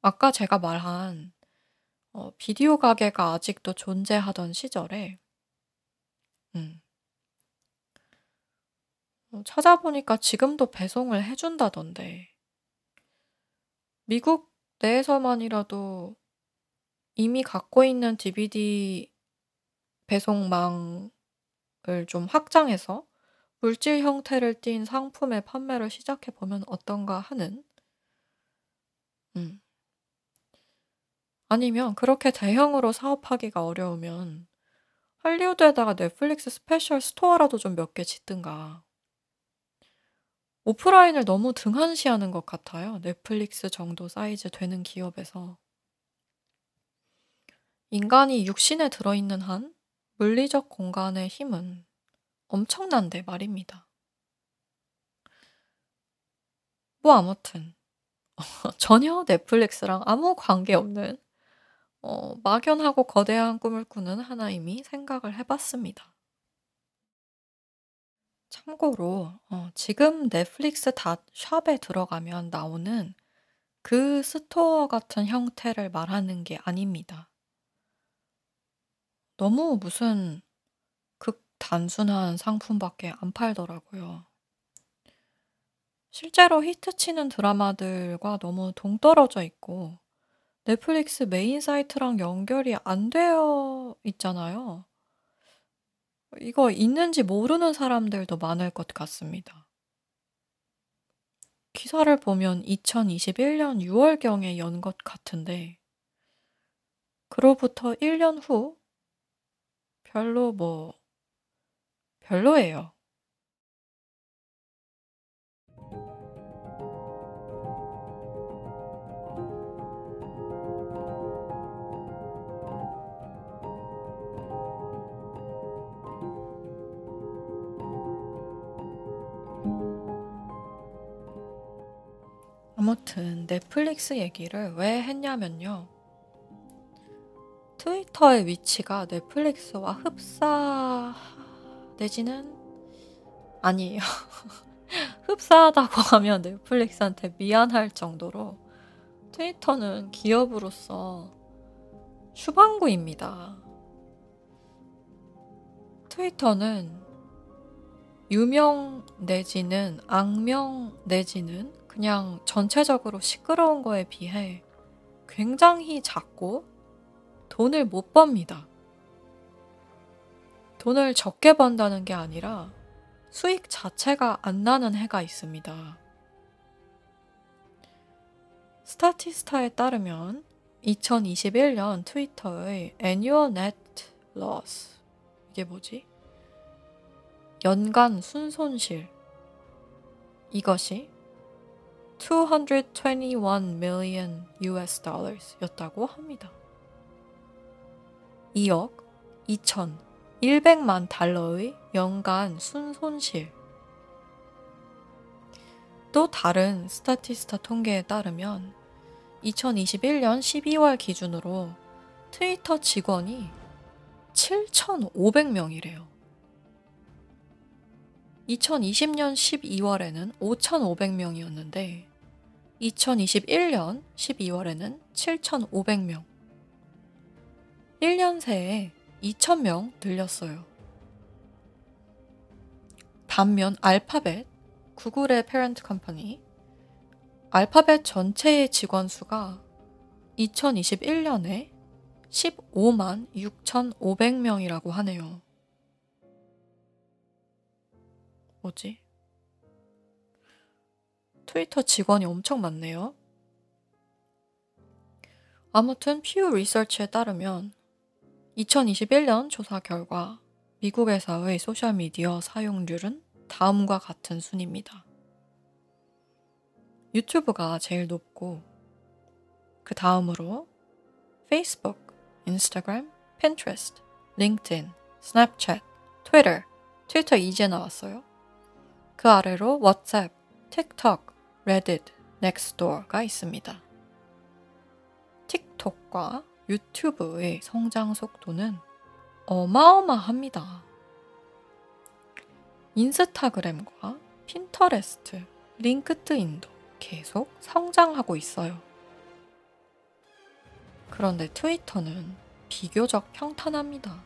아까 제가 말한 어, 비디오 가게가 아직도 존재하던 시절에 음. 어, 찾아보니까 지금도 배송을 해준다던데 미국 내에서만이라도 이미 갖고 있는 DVD 배송망을 좀 확장해서 물질 형태를 띤 상품의 판매를 시작해 보면 어떤가 하는 음. 아니면 그렇게 대형으로 사업하기가 어려우면 할리우드에다가 넷플릭스 special store라도 좀 몇 개 짓든가. 오프라인을 너무 등한시하는 것 같아요. 넷플릭스 정도 사이즈 되는 기업에서. 인간이 육신에 들어있는 한 물리적 공간의 힘은 엄청난데 말입니다. 뭐 아무튼 전혀 넷플릭스랑 아무 관계 없는 어, 막연하고 거대한 꿈을 꾸는 하나임이 생각을 해봤습니다. 참고로 어, 지금 넷플릭스 dot shop에 들어가면 나오는 그 store 같은 형태를 말하는 게 아닙니다. 너무 무슨 극 단순한 상품밖에 안 팔더라고요. 실제로 히트치는 드라마들과 너무 동떨어져 있고 넷플릭스 메인 사이트랑 연결이 안 되어 있잖아요. 이거 있는지 모르는 사람들도 많을 것 같습니다. 기사를 보면 2021년 6월경에 연 것 같은데 그로부터 1년 후 별로 뭐 별로예요. 아무튼 넷플릭스 얘기를 왜 했냐면요. 트위터의 위치가 넷플릭스와 흡사 내지는 아니에요. 흡사하다고 하면 넷플릭스한테 미안할 정도로 트위터는 기업으로서 휴방구입니다. 트위터는 유명 내지는 악명 내지는 그냥 전체적으로 시끄러운 거에 비해 굉장히 작고 돈을 못 법니다. 돈을 적게 번다는 게 아니라 수익 자체가 안 나는 해가 있습니다. 스타티스타에 따르면 2021년 트위터의 annual net loss 이게 뭐지? 연간 순손실 이것이 221 million US dollars 였다고 합니다. 2억 2,100만 달러의 연간 순손실. 또 다른 스타티스타 통계에 따르면 2021년 12월 기준으로 트위터 직원이 7,500명이래요. 2020년 12월에는 5,500명이었는데 2021년 12월에는 7,500명. 1년 새에 2,000명 늘렸어요. 반면 알파벳, 구글의 페런트 컴퍼니, 알파벳 전체의 직원 수가 2021년에 15만 6,500명이라고 하네요. 뭐지? 트위터 직원이 엄청 많네요. 아무튼 퓨 리서치에 따르면 2021년 조사 결과 미국 에서의 소셜미디어 사용률은 다음과 같은 순입니다. 유튜브가 제일 높고 그 다음으로 페이스북, 인스타그램, 핀트레스트, 링크드인, 스냅챗, 트위터, 트위터 이제 나왔어요. 그 아래로 왓츠앱, 틱톡, 레딧, 넥스도어가 있습니다. 틱톡과 유튜브의 성장 속도는 어마어마합니다. 인스타그램과 핀터레스트, 링크드인도 계속 성장하고 있어요. 그런데 트위터는 비교적 평탄합니다.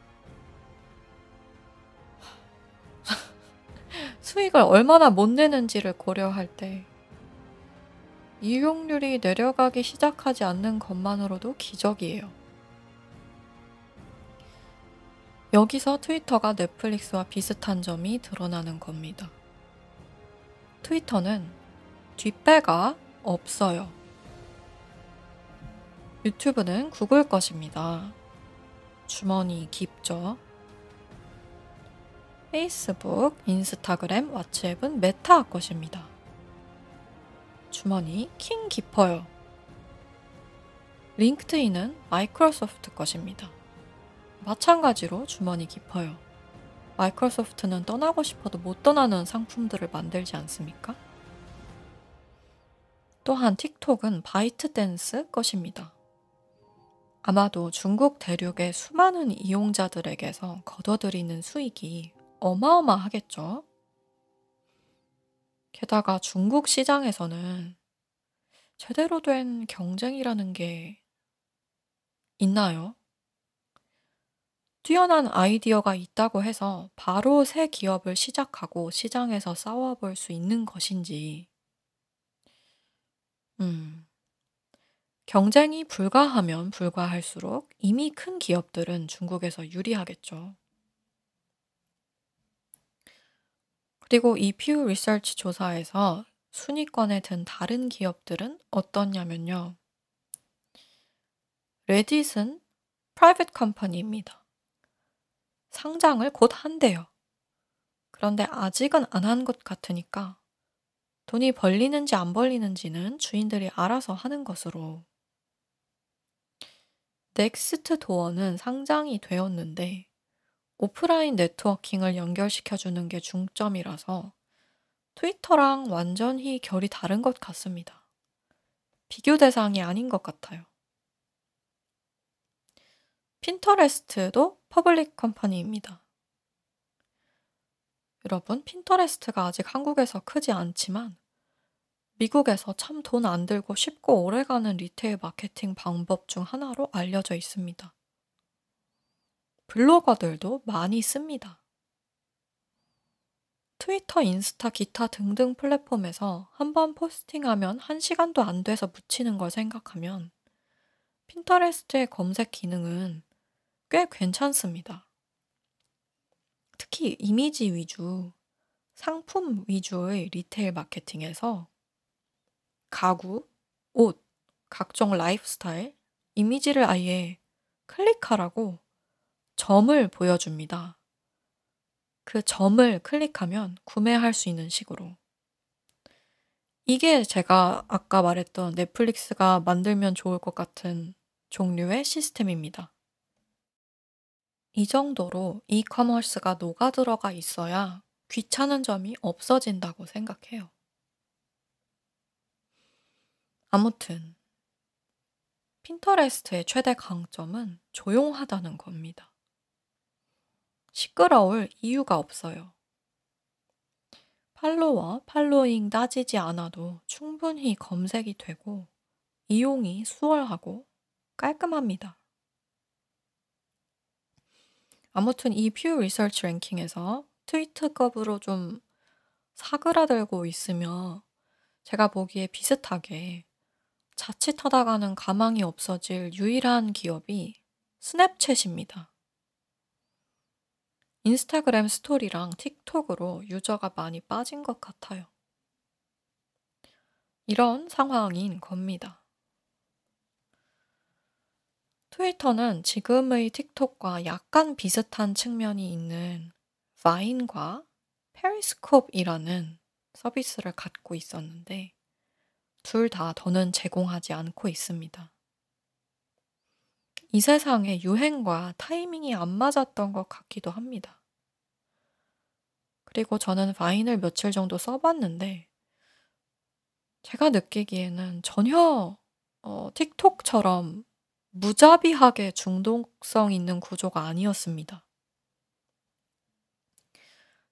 수익을 얼마나 못 내는지를 고려할 때 이용률이 내려가기 시작하지 않는 것만으로도 기적이에요. 여기서 트위터가 넷플릭스와 비슷한 점이 드러나는 겁니다. 트위터는 뒷배가 없어요. 유튜브는 구글 것입니다. 주머니 깊죠? 페이스북, 인스타그램, 왓츠앱은 메타 것입니다. 주머니 킹 깊어요. 링크드인은 마이크로소프트 것입니다. 마찬가지로 주머니 깊어요. 마이크로소프트는 떠나고 싶어도 못 떠나는 상품들을 만들지 않습니까? 또한 틱톡은 바이트 댄스 것입니다. 아마도 중국 대륙의 수많은 이용자들에게서 거둬들이는 수익이 어마어마하겠죠? 게다가 중국 시장에서는 제대로 된 경쟁이라는 게 있나요? 뛰어난 아이디어가 있다고 해서 바로 새 기업을 시작하고 시장에서 싸워볼 수 있는 것인지, 음, 경쟁이 불가하면 불가할수록 이미 큰 기업들은 중국에서 유리하겠죠. 그리고 이 퓨 리서치 조사에서 순위권에 든 다른 기업들은 어떻냐면요. 레딧은 private company입니다. 상장을 곧 한대요. 그런데 아직은 안 한 것 같으니까 돈이 벌리는지 안 벌리는지는 주인들이 알아서 하는 것으로. 넥스트 도어는 상장이 되었는데 오프라인 networking을 연결시켜주는 게 중점이라서 트위터랑 완전히 결이 다른 것 같습니다. 비교 대상이 아닌 것 같아요. 핀터레스트도 public company입니다. 여러분, 핀터레스트가 아직 한국에서 크지 않지만 미국에서 참 돈 안 들고 쉽고 오래가는 retail 마케팅 방법 중 하나로 알려져 있습니다. 블로거들도 많이 씁니다. 트위터, 인스타, 기타 등등 플랫폼에서 한번 포스팅하면 한 시간도 안 돼서 묻히는 걸 생각하면 핀터레스트의 검색 기능은 꽤 괜찮습니다. 특히 이미지 위주, 상품 위주의 retail 마케팅에서 가구, 옷, 각종 라이프스타일, 이미지를 아예 클릭하라고 점을 보여줍니다. 그 점을 클릭하면 구매할 수 있는 식으로. 이게 제가 아까 말했던 넷플릭스가 만들면 좋을 것 같은 종류의 시스템입니다. 이 정도로 이커머스가 녹아들어가 있어야 귀찮은 점이 없어진다고 생각해요. 아무튼, 핀터레스트의 최대 강점은 조용하다는 겁니다. 시끄러울 이유가 없어요. 팔로워, 팔로잉 따지지 않아도 충분히 검색이 되고 이용이 수월하고 깔끔합니다. 아무튼 이 퓨 리서치 랭킹에서 트위트급으로 좀 사그라들고 있으며 제가 보기에 비슷하게 자칫하다가는 가망이 없어질 유일한 기업이 스냅챗입니다. 인스타그램 스토리랑 틱톡으로 유저가 많이 빠진 것 같아요. 이런 상황인 겁니다. 트위터는 지금의 틱톡과 약간 비슷한 측면이 있는 바인과 페리스콥이라는 서비스를 갖고 있었는데 둘 다 더는 제공하지 않고 있습니다. 이 세상의 유행과 타이밍이 안 맞았던 것 같기도 합니다. 그리고 저는 바인을 며칠 정도 써봤는데, 제가 느끼기에는 전혀 어, 틱톡처럼 무자비하게 중독성 있는 구조가 아니었습니다.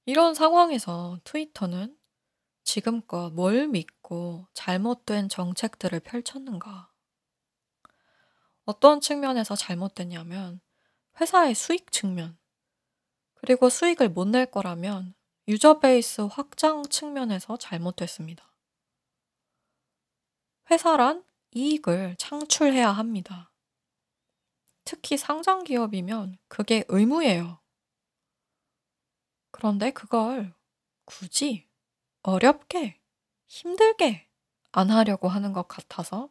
이런 상황에서 트위터는 지금껏 뭘 믿고 잘못된 정책들을 펼쳤는가? 어떤 측면에서 잘못됐냐면 회사의 수익 측면, 그리고 수익을 못 낼 거라면 유저 베이스 확장 측면에서 잘못됐습니다. 회사란 이익을 창출해야 합니다. 특히 상장 기업이면 그게 의무예요. 그런데 그걸 굳이 어렵게, 힘들게 안 하려고 하는 것 같아서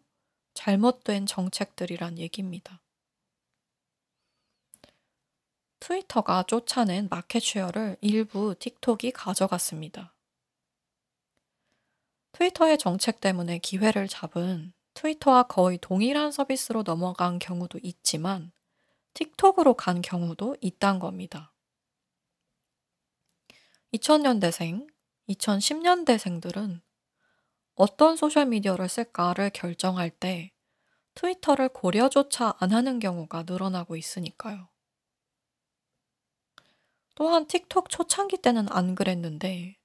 잘못된 정책들이란 얘기입니다. 트위터가 쫓아낸 마켓 쉐어를 일부 틱톡이 가져갔습니다. 트위터의 정책 때문에 기회를 잡은 트위터와 거의 동일한 서비스로 넘어간 경우도 있지만 틱톡으로 간 경우도 있단 겁니다. 2000년대생, 2010년대생들은 어떤 소셜미디어를 쓸까를 결정할 때 트위터를 고려조차 안 하는 경우가 늘어나고 있으니까요. 또한 틱톡 초창기 때는 안 그랬는데,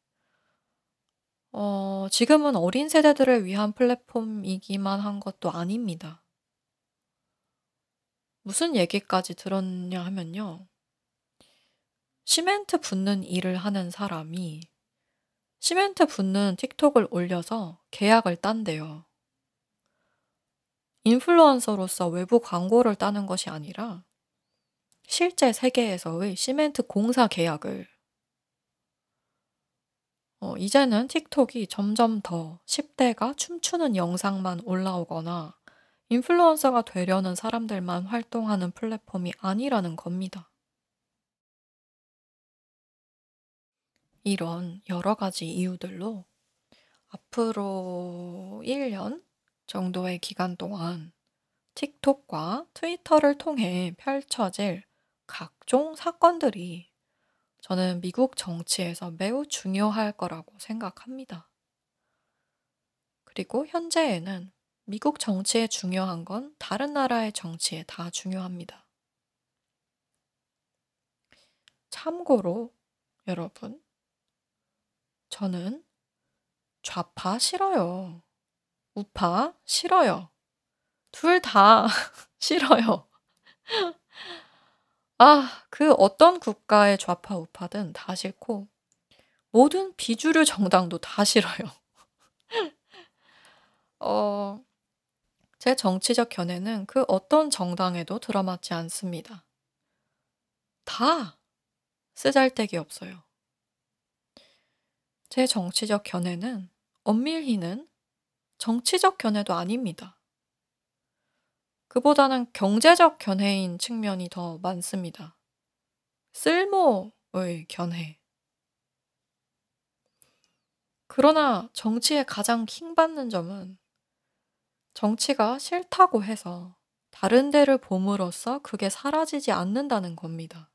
어, 지금은 어린 세대들을 위한 플랫폼이기만 한 것도 아닙니다. 무슨 얘기까지 들었냐 하면요. 시멘트 붓는 일을 하는 사람이 시멘트 붓는 틱톡을 올려서 계약을 딴대요. 인플루언서로서 외부 광고를 따는 것이 아니라 실제 세계에서의 시멘트 공사 계약을 어, 이제는 틱톡이 점점 더 10대가 춤추는 영상만 올라오거나 인플루언서가 되려는 사람들만 활동하는 플랫폼이 아니라는 겁니다. 이런 여러 가지 이유들로 앞으로 1년 정도의 기간 동안 틱톡과 트위터를 통해 펼쳐질 각종 사건들이 저는 미국 정치에서 매우 중요할 거라고 생각합니다. 그리고 현재에는 미국 정치에 중요한 건 다른 나라의 정치에 다 중요합니다. 참고로 여러분, 저는 좌파 싫어요. 우파 싫어요. 둘 다 싫어요. 아, 그 어떤 국가의 좌파 우파든 다 싫고 모든 비주류 정당도 다 싫어요. 어, 제 정치적 견해는 그 어떤 정당에도 들어맞지 않습니다. 다 쓰잘데기 없어요. 제 정치적 견해는 엄밀히는 정치적 견해도 아닙니다. 그보다는 경제적 견해인 측면이 더 많습니다. 쓸모의 견해. 그러나 정치에 가장 킹받는 점은 정치가 싫다고 해서 다른 데를 봄으로써 그게 사라지지 않는다는 겁니다.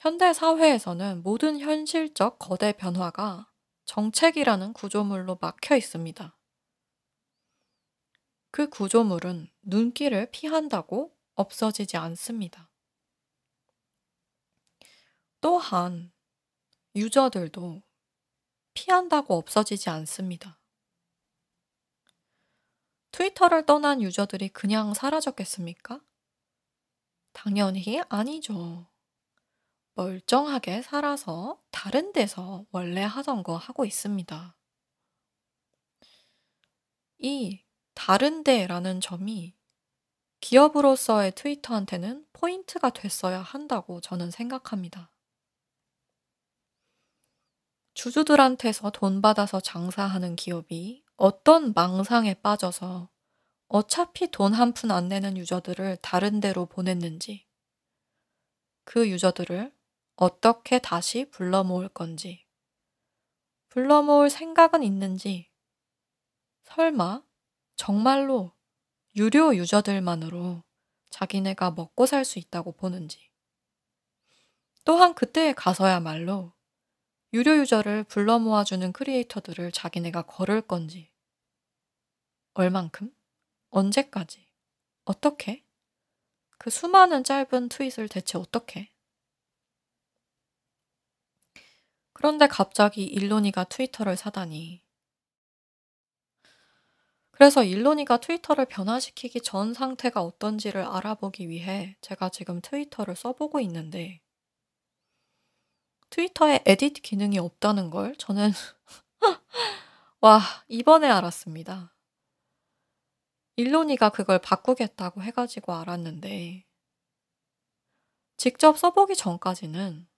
현대 사회에서는 모든 현실적 거대 변화가 정책이라는 구조물로 막혀 있습니다. 그 구조물은 눈길을 피한다고 없어지지 않습니다. 또한 유저들도 피한다고 없어지지 않습니다. 트위터를 떠난 유저들이 그냥 사라졌겠습니까? 당연히 아니죠. 멀쩡하게 살아서 다른 데서 원래 하던 거 하고 있습니다. 이 다른 데라는 점이 기업으로서의 트위터한테는 포인트가 됐어야 한다고 저는 생각합니다. 주주들한테서 돈 받아서 장사하는 기업이 어떤 망상에 빠져서 어차피 돈 한 푼 안 내는 유저들을 다른 데로 보냈는지, 그 유저들을 어떻게 다시 불러 모을 건지, 불러 모을 생각은 있는지, 설마 정말로 유료 유저들만으로 자기네가 먹고 살 수 있다고 보는지. 또한 그때에 가서야말로 유료 유저를 불러 모아주는 크리에이터들을 자기네가 걸을 건지. 얼만큼? 언제까지? 어떻게? 그 수많은 짧은 트윗을 대체 어떻게? 그런데 갑자기 일론이가 트위터를 사다니 그래서 일론이가 트위터를 변화시키기 전 상태가 어떤지를 알아보기 위해 제가 지금 트위터를 써보고 있는데 트위터에 edit 기능이 없다는 걸 저는 와, 이번에 알았습니다. 일론이가 그걸 바꾸겠다고 해가지고 알았는데 직접 써보기 전까지는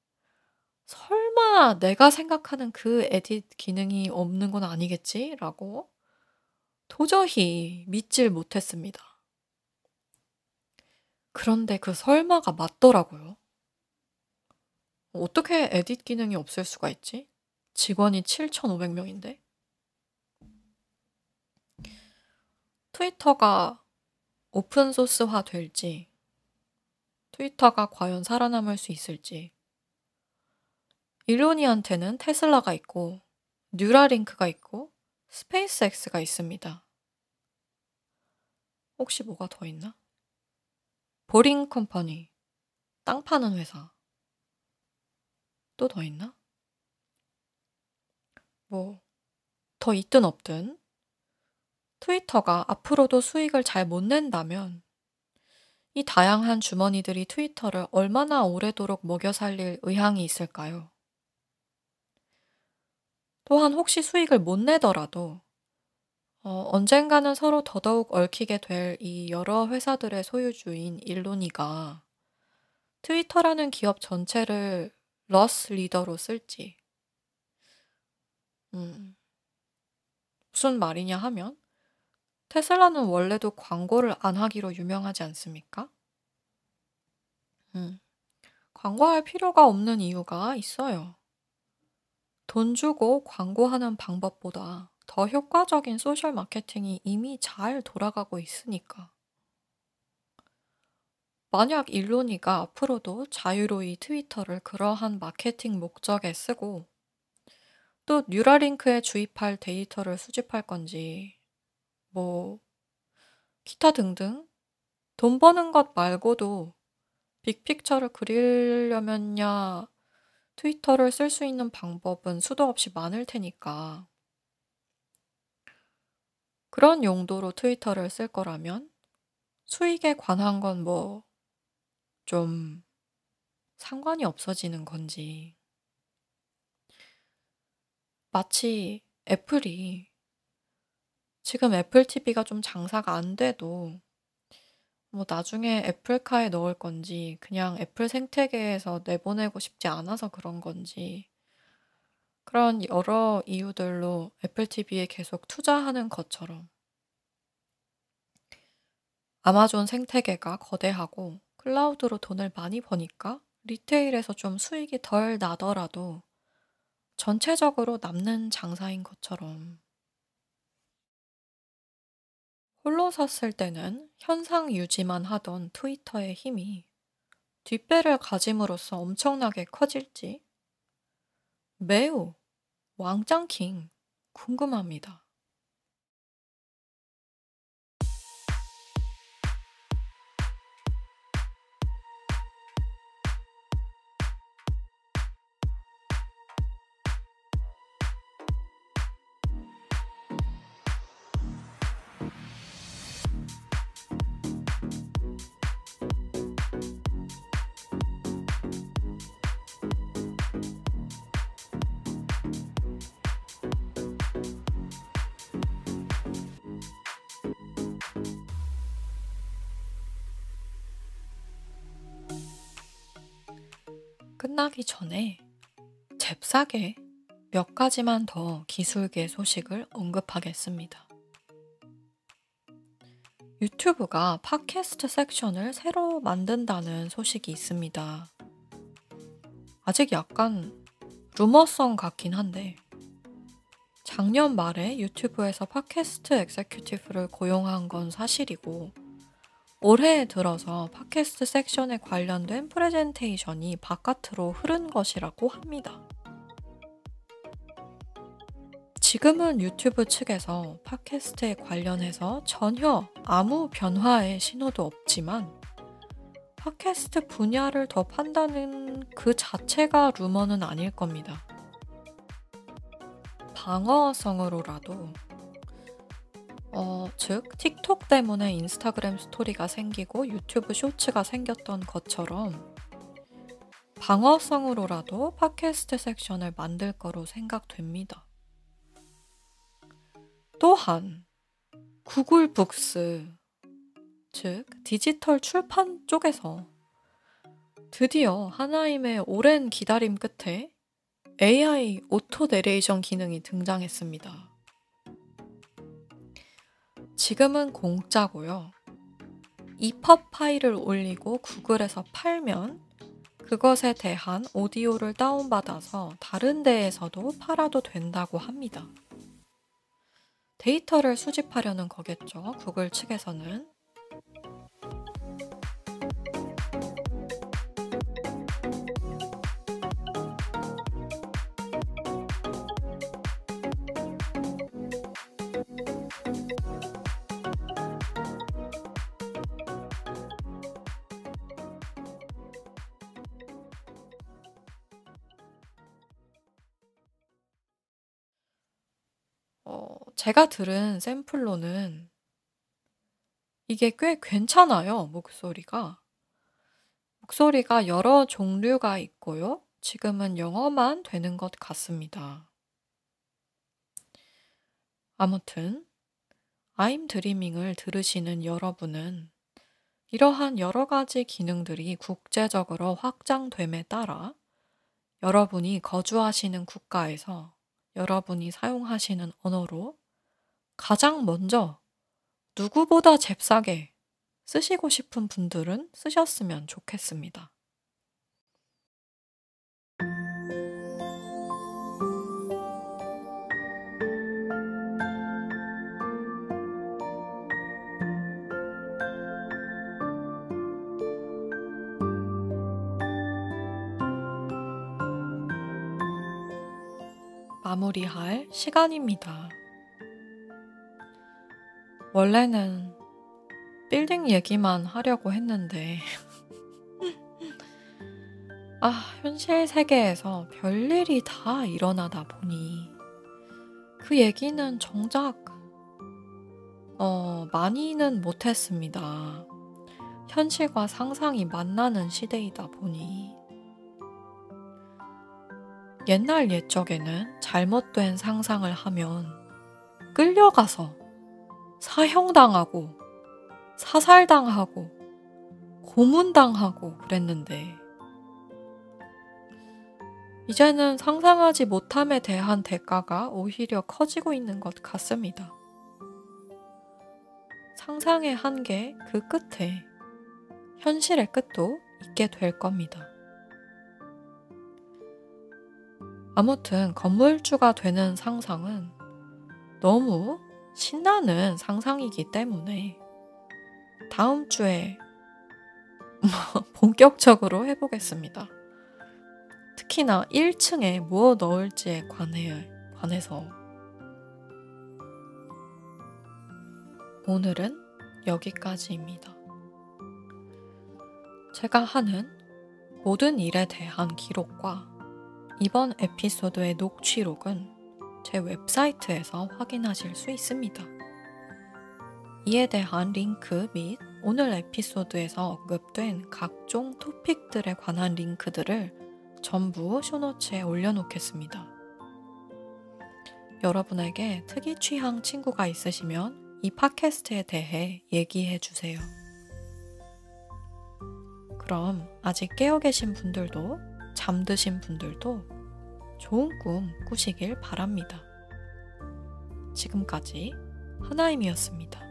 설마 내가 생각하는 그 edit 기능이 없는 건 아니겠지? 라고 도저히 믿질 못했습니다. 그런데 그 설마가 맞더라고요. 어떻게 edit 기능이 없을 수가 있지? 직원이 7,500명인데? 트위터가 오픈소스화 될지, 트위터가 과연 살아남을 수 있을지, 일로니한테는 테슬라가 있고, 뉴라링크가 있고, 스페이스X가 있습니다. 혹시 뭐가 더 있나? 보링 컴퍼니, 땅 파는 회사. 또 더 있나? 뭐, 더 있든 없든, 트위터가 앞으로도 수익을 잘 못 낸다면, 이 다양한 주머니들이 트위터를 얼마나 오래도록 먹여 살릴 의향이 있을까요? 또한 혹시 수익을 못 내더라도 어, 언젠가는 서로 더더욱 얽히게 될 이 여러 회사들의 소유주인 일론이가 트위터라는 기업 전체를 loss leader로 쓸지. 음, 무슨 말이냐 하면 테슬라는 원래도 광고를 안 하기로 유명하지 않습니까? 음, 광고할 필요가 없는 이유가 있어요. 돈 주고 광고하는 방법보다 더 효과적인 social 마케팅이 이미 잘 돌아가고 있으니까. 만약 일론이가 앞으로도 자유로이 트위터를 그러한 마케팅 목적에 쓰고 또 뉴라링크에 주입할 데이터를 수집할 건지 뭐 기타 등등 돈 버는 것 말고도 빅픽처를 그리려면야 트위터를 쓸 수 있는 방법은 수도 없이 많을 테니까. 그런 용도로 트위터를 쓸 거라면 수익에 관한 건 뭐 좀 상관이 없어지는 건지. 마치 애플이 지금 애플 TV가 좀 장사가 안 돼도 뭐 나중에 애플카에 넣을 건지 그냥 애플 생태계에서 내보내고 싶지 않아서 그런 건지 그런 여러 이유들로 애플 TV에 계속 투자하는 것처럼 아마존 생태계가 거대하고 클라우드로 돈을 많이 버니까 리테일에서 좀 수익이 덜 나더라도 전체적으로 남는 장사인 것처럼 홀로 섰을 때는 현상 유지만 하던 트위터의 힘이 뒷배를 가짐으로써 엄청나게 커질지 매우 왕짱킹 궁금합니다. 끝나기 전에 잽싸게 몇 가지만 더 기술계 소식을 언급하겠습니다. 유튜브가 팟캐스트 섹션을 새로 만든다는 소식이 있습니다. 아직 약간 루머성 같긴 한데, 작년 말에 유튜브에서 팟캐스트 엑세큐티브를 고용한 건 사실이고, 올해 들어서 팟캐스트 섹션에 관련된 프레젠테이션이 바깥으로 흐른 것이라고 합니다. 지금은 유튜브 측에서 팟캐스트에 관련해서 전혀 아무 변화의 신호도 없지만 팟캐스트 분야를 더 판다는 그 자체가 루머는 아닐 겁니다. 방어성으로라도 어, 즉, 틱톡 때문에 인스타그램 스토리가 생기고 유튜브 쇼츠가 생겼던 것처럼 방어성으로라도 팟캐스트 섹션을 만들 거로 생각됩니다. 또한 구글 북스, 즉 디지털 출판 쪽에서 드디어 하나임의 오랜 기다림 끝에 AI auto 내레이션 기능이 등장했습니다. 지금은 공짜고요. 이펍 파일을 올리고 구글에서 팔면 그것에 대한 오디오를 다운받아서 다른 데에서도 팔아도 된다고 합니다. 데이터를 수집하려는 거겠죠. 구글 측에서는. 제가 들은 샘플로는 이게 꽤 괜찮아요, 목소리가. 목소리가 여러 종류가 있고요. 지금은 영어만 되는 것 같습니다. 아무튼, I'm Dreaming을 들으시는 여러분은 이러한 여러 가지 기능들이 국제적으로 확장됨에 따라 여러분이 거주하시는 국가에서 여러분이 사용하시는 언어로 가장 먼저 누구보다 잽싸게 쓰시고 싶은 분들은 쓰셨으면 좋겠습니다. 마무리할 시간입니다. 원래는 빌딩 얘기만 하려고 했는데, 아, 현실 세계에서 별일이 다 일어나다 보니 그 얘기는 정작 어, 많이는 못했습니다. 현실과 상상이 만나는 시대이다 보니 옛날 옛적에는 잘못된 상상을 하면 끌려가서 사형당하고 사살당하고 고문당하고 그랬는데 이제는 상상하지 못함에 대한 대가가 오히려 커지고 있는 것 같습니다. 상상의 한계 그 끝에 현실의 끝도 있게 될 겁니다. 아무튼 건물주가 되는 상상은 너무 신나는 상상이기 때문에 다음 주에 본격적으로 해보겠습니다. 특히나 1층에 무엇 넣을지에 관해, 관해서 오늘은 여기까지입니다. 제가 하는 모든 일에 대한 기록과 이번 에피소드의 녹취록은 제 웹사이트에서 확인하실 수 있습니다. 이에 대한 링크 및 오늘 에피소드에서 언급된 각종 토픽들에 관한 링크들을 전부 쇼노츠에 올려놓겠습니다. 여러분에게 특이 취향 친구가 있으시면 이 팟캐스트에 대해 얘기해 주세요. 그럼 아직 깨어 계신 분들도 잠드신 분들도 좋은 꿈 꾸시길 바랍니다. 지금까지 하나임이었습니다.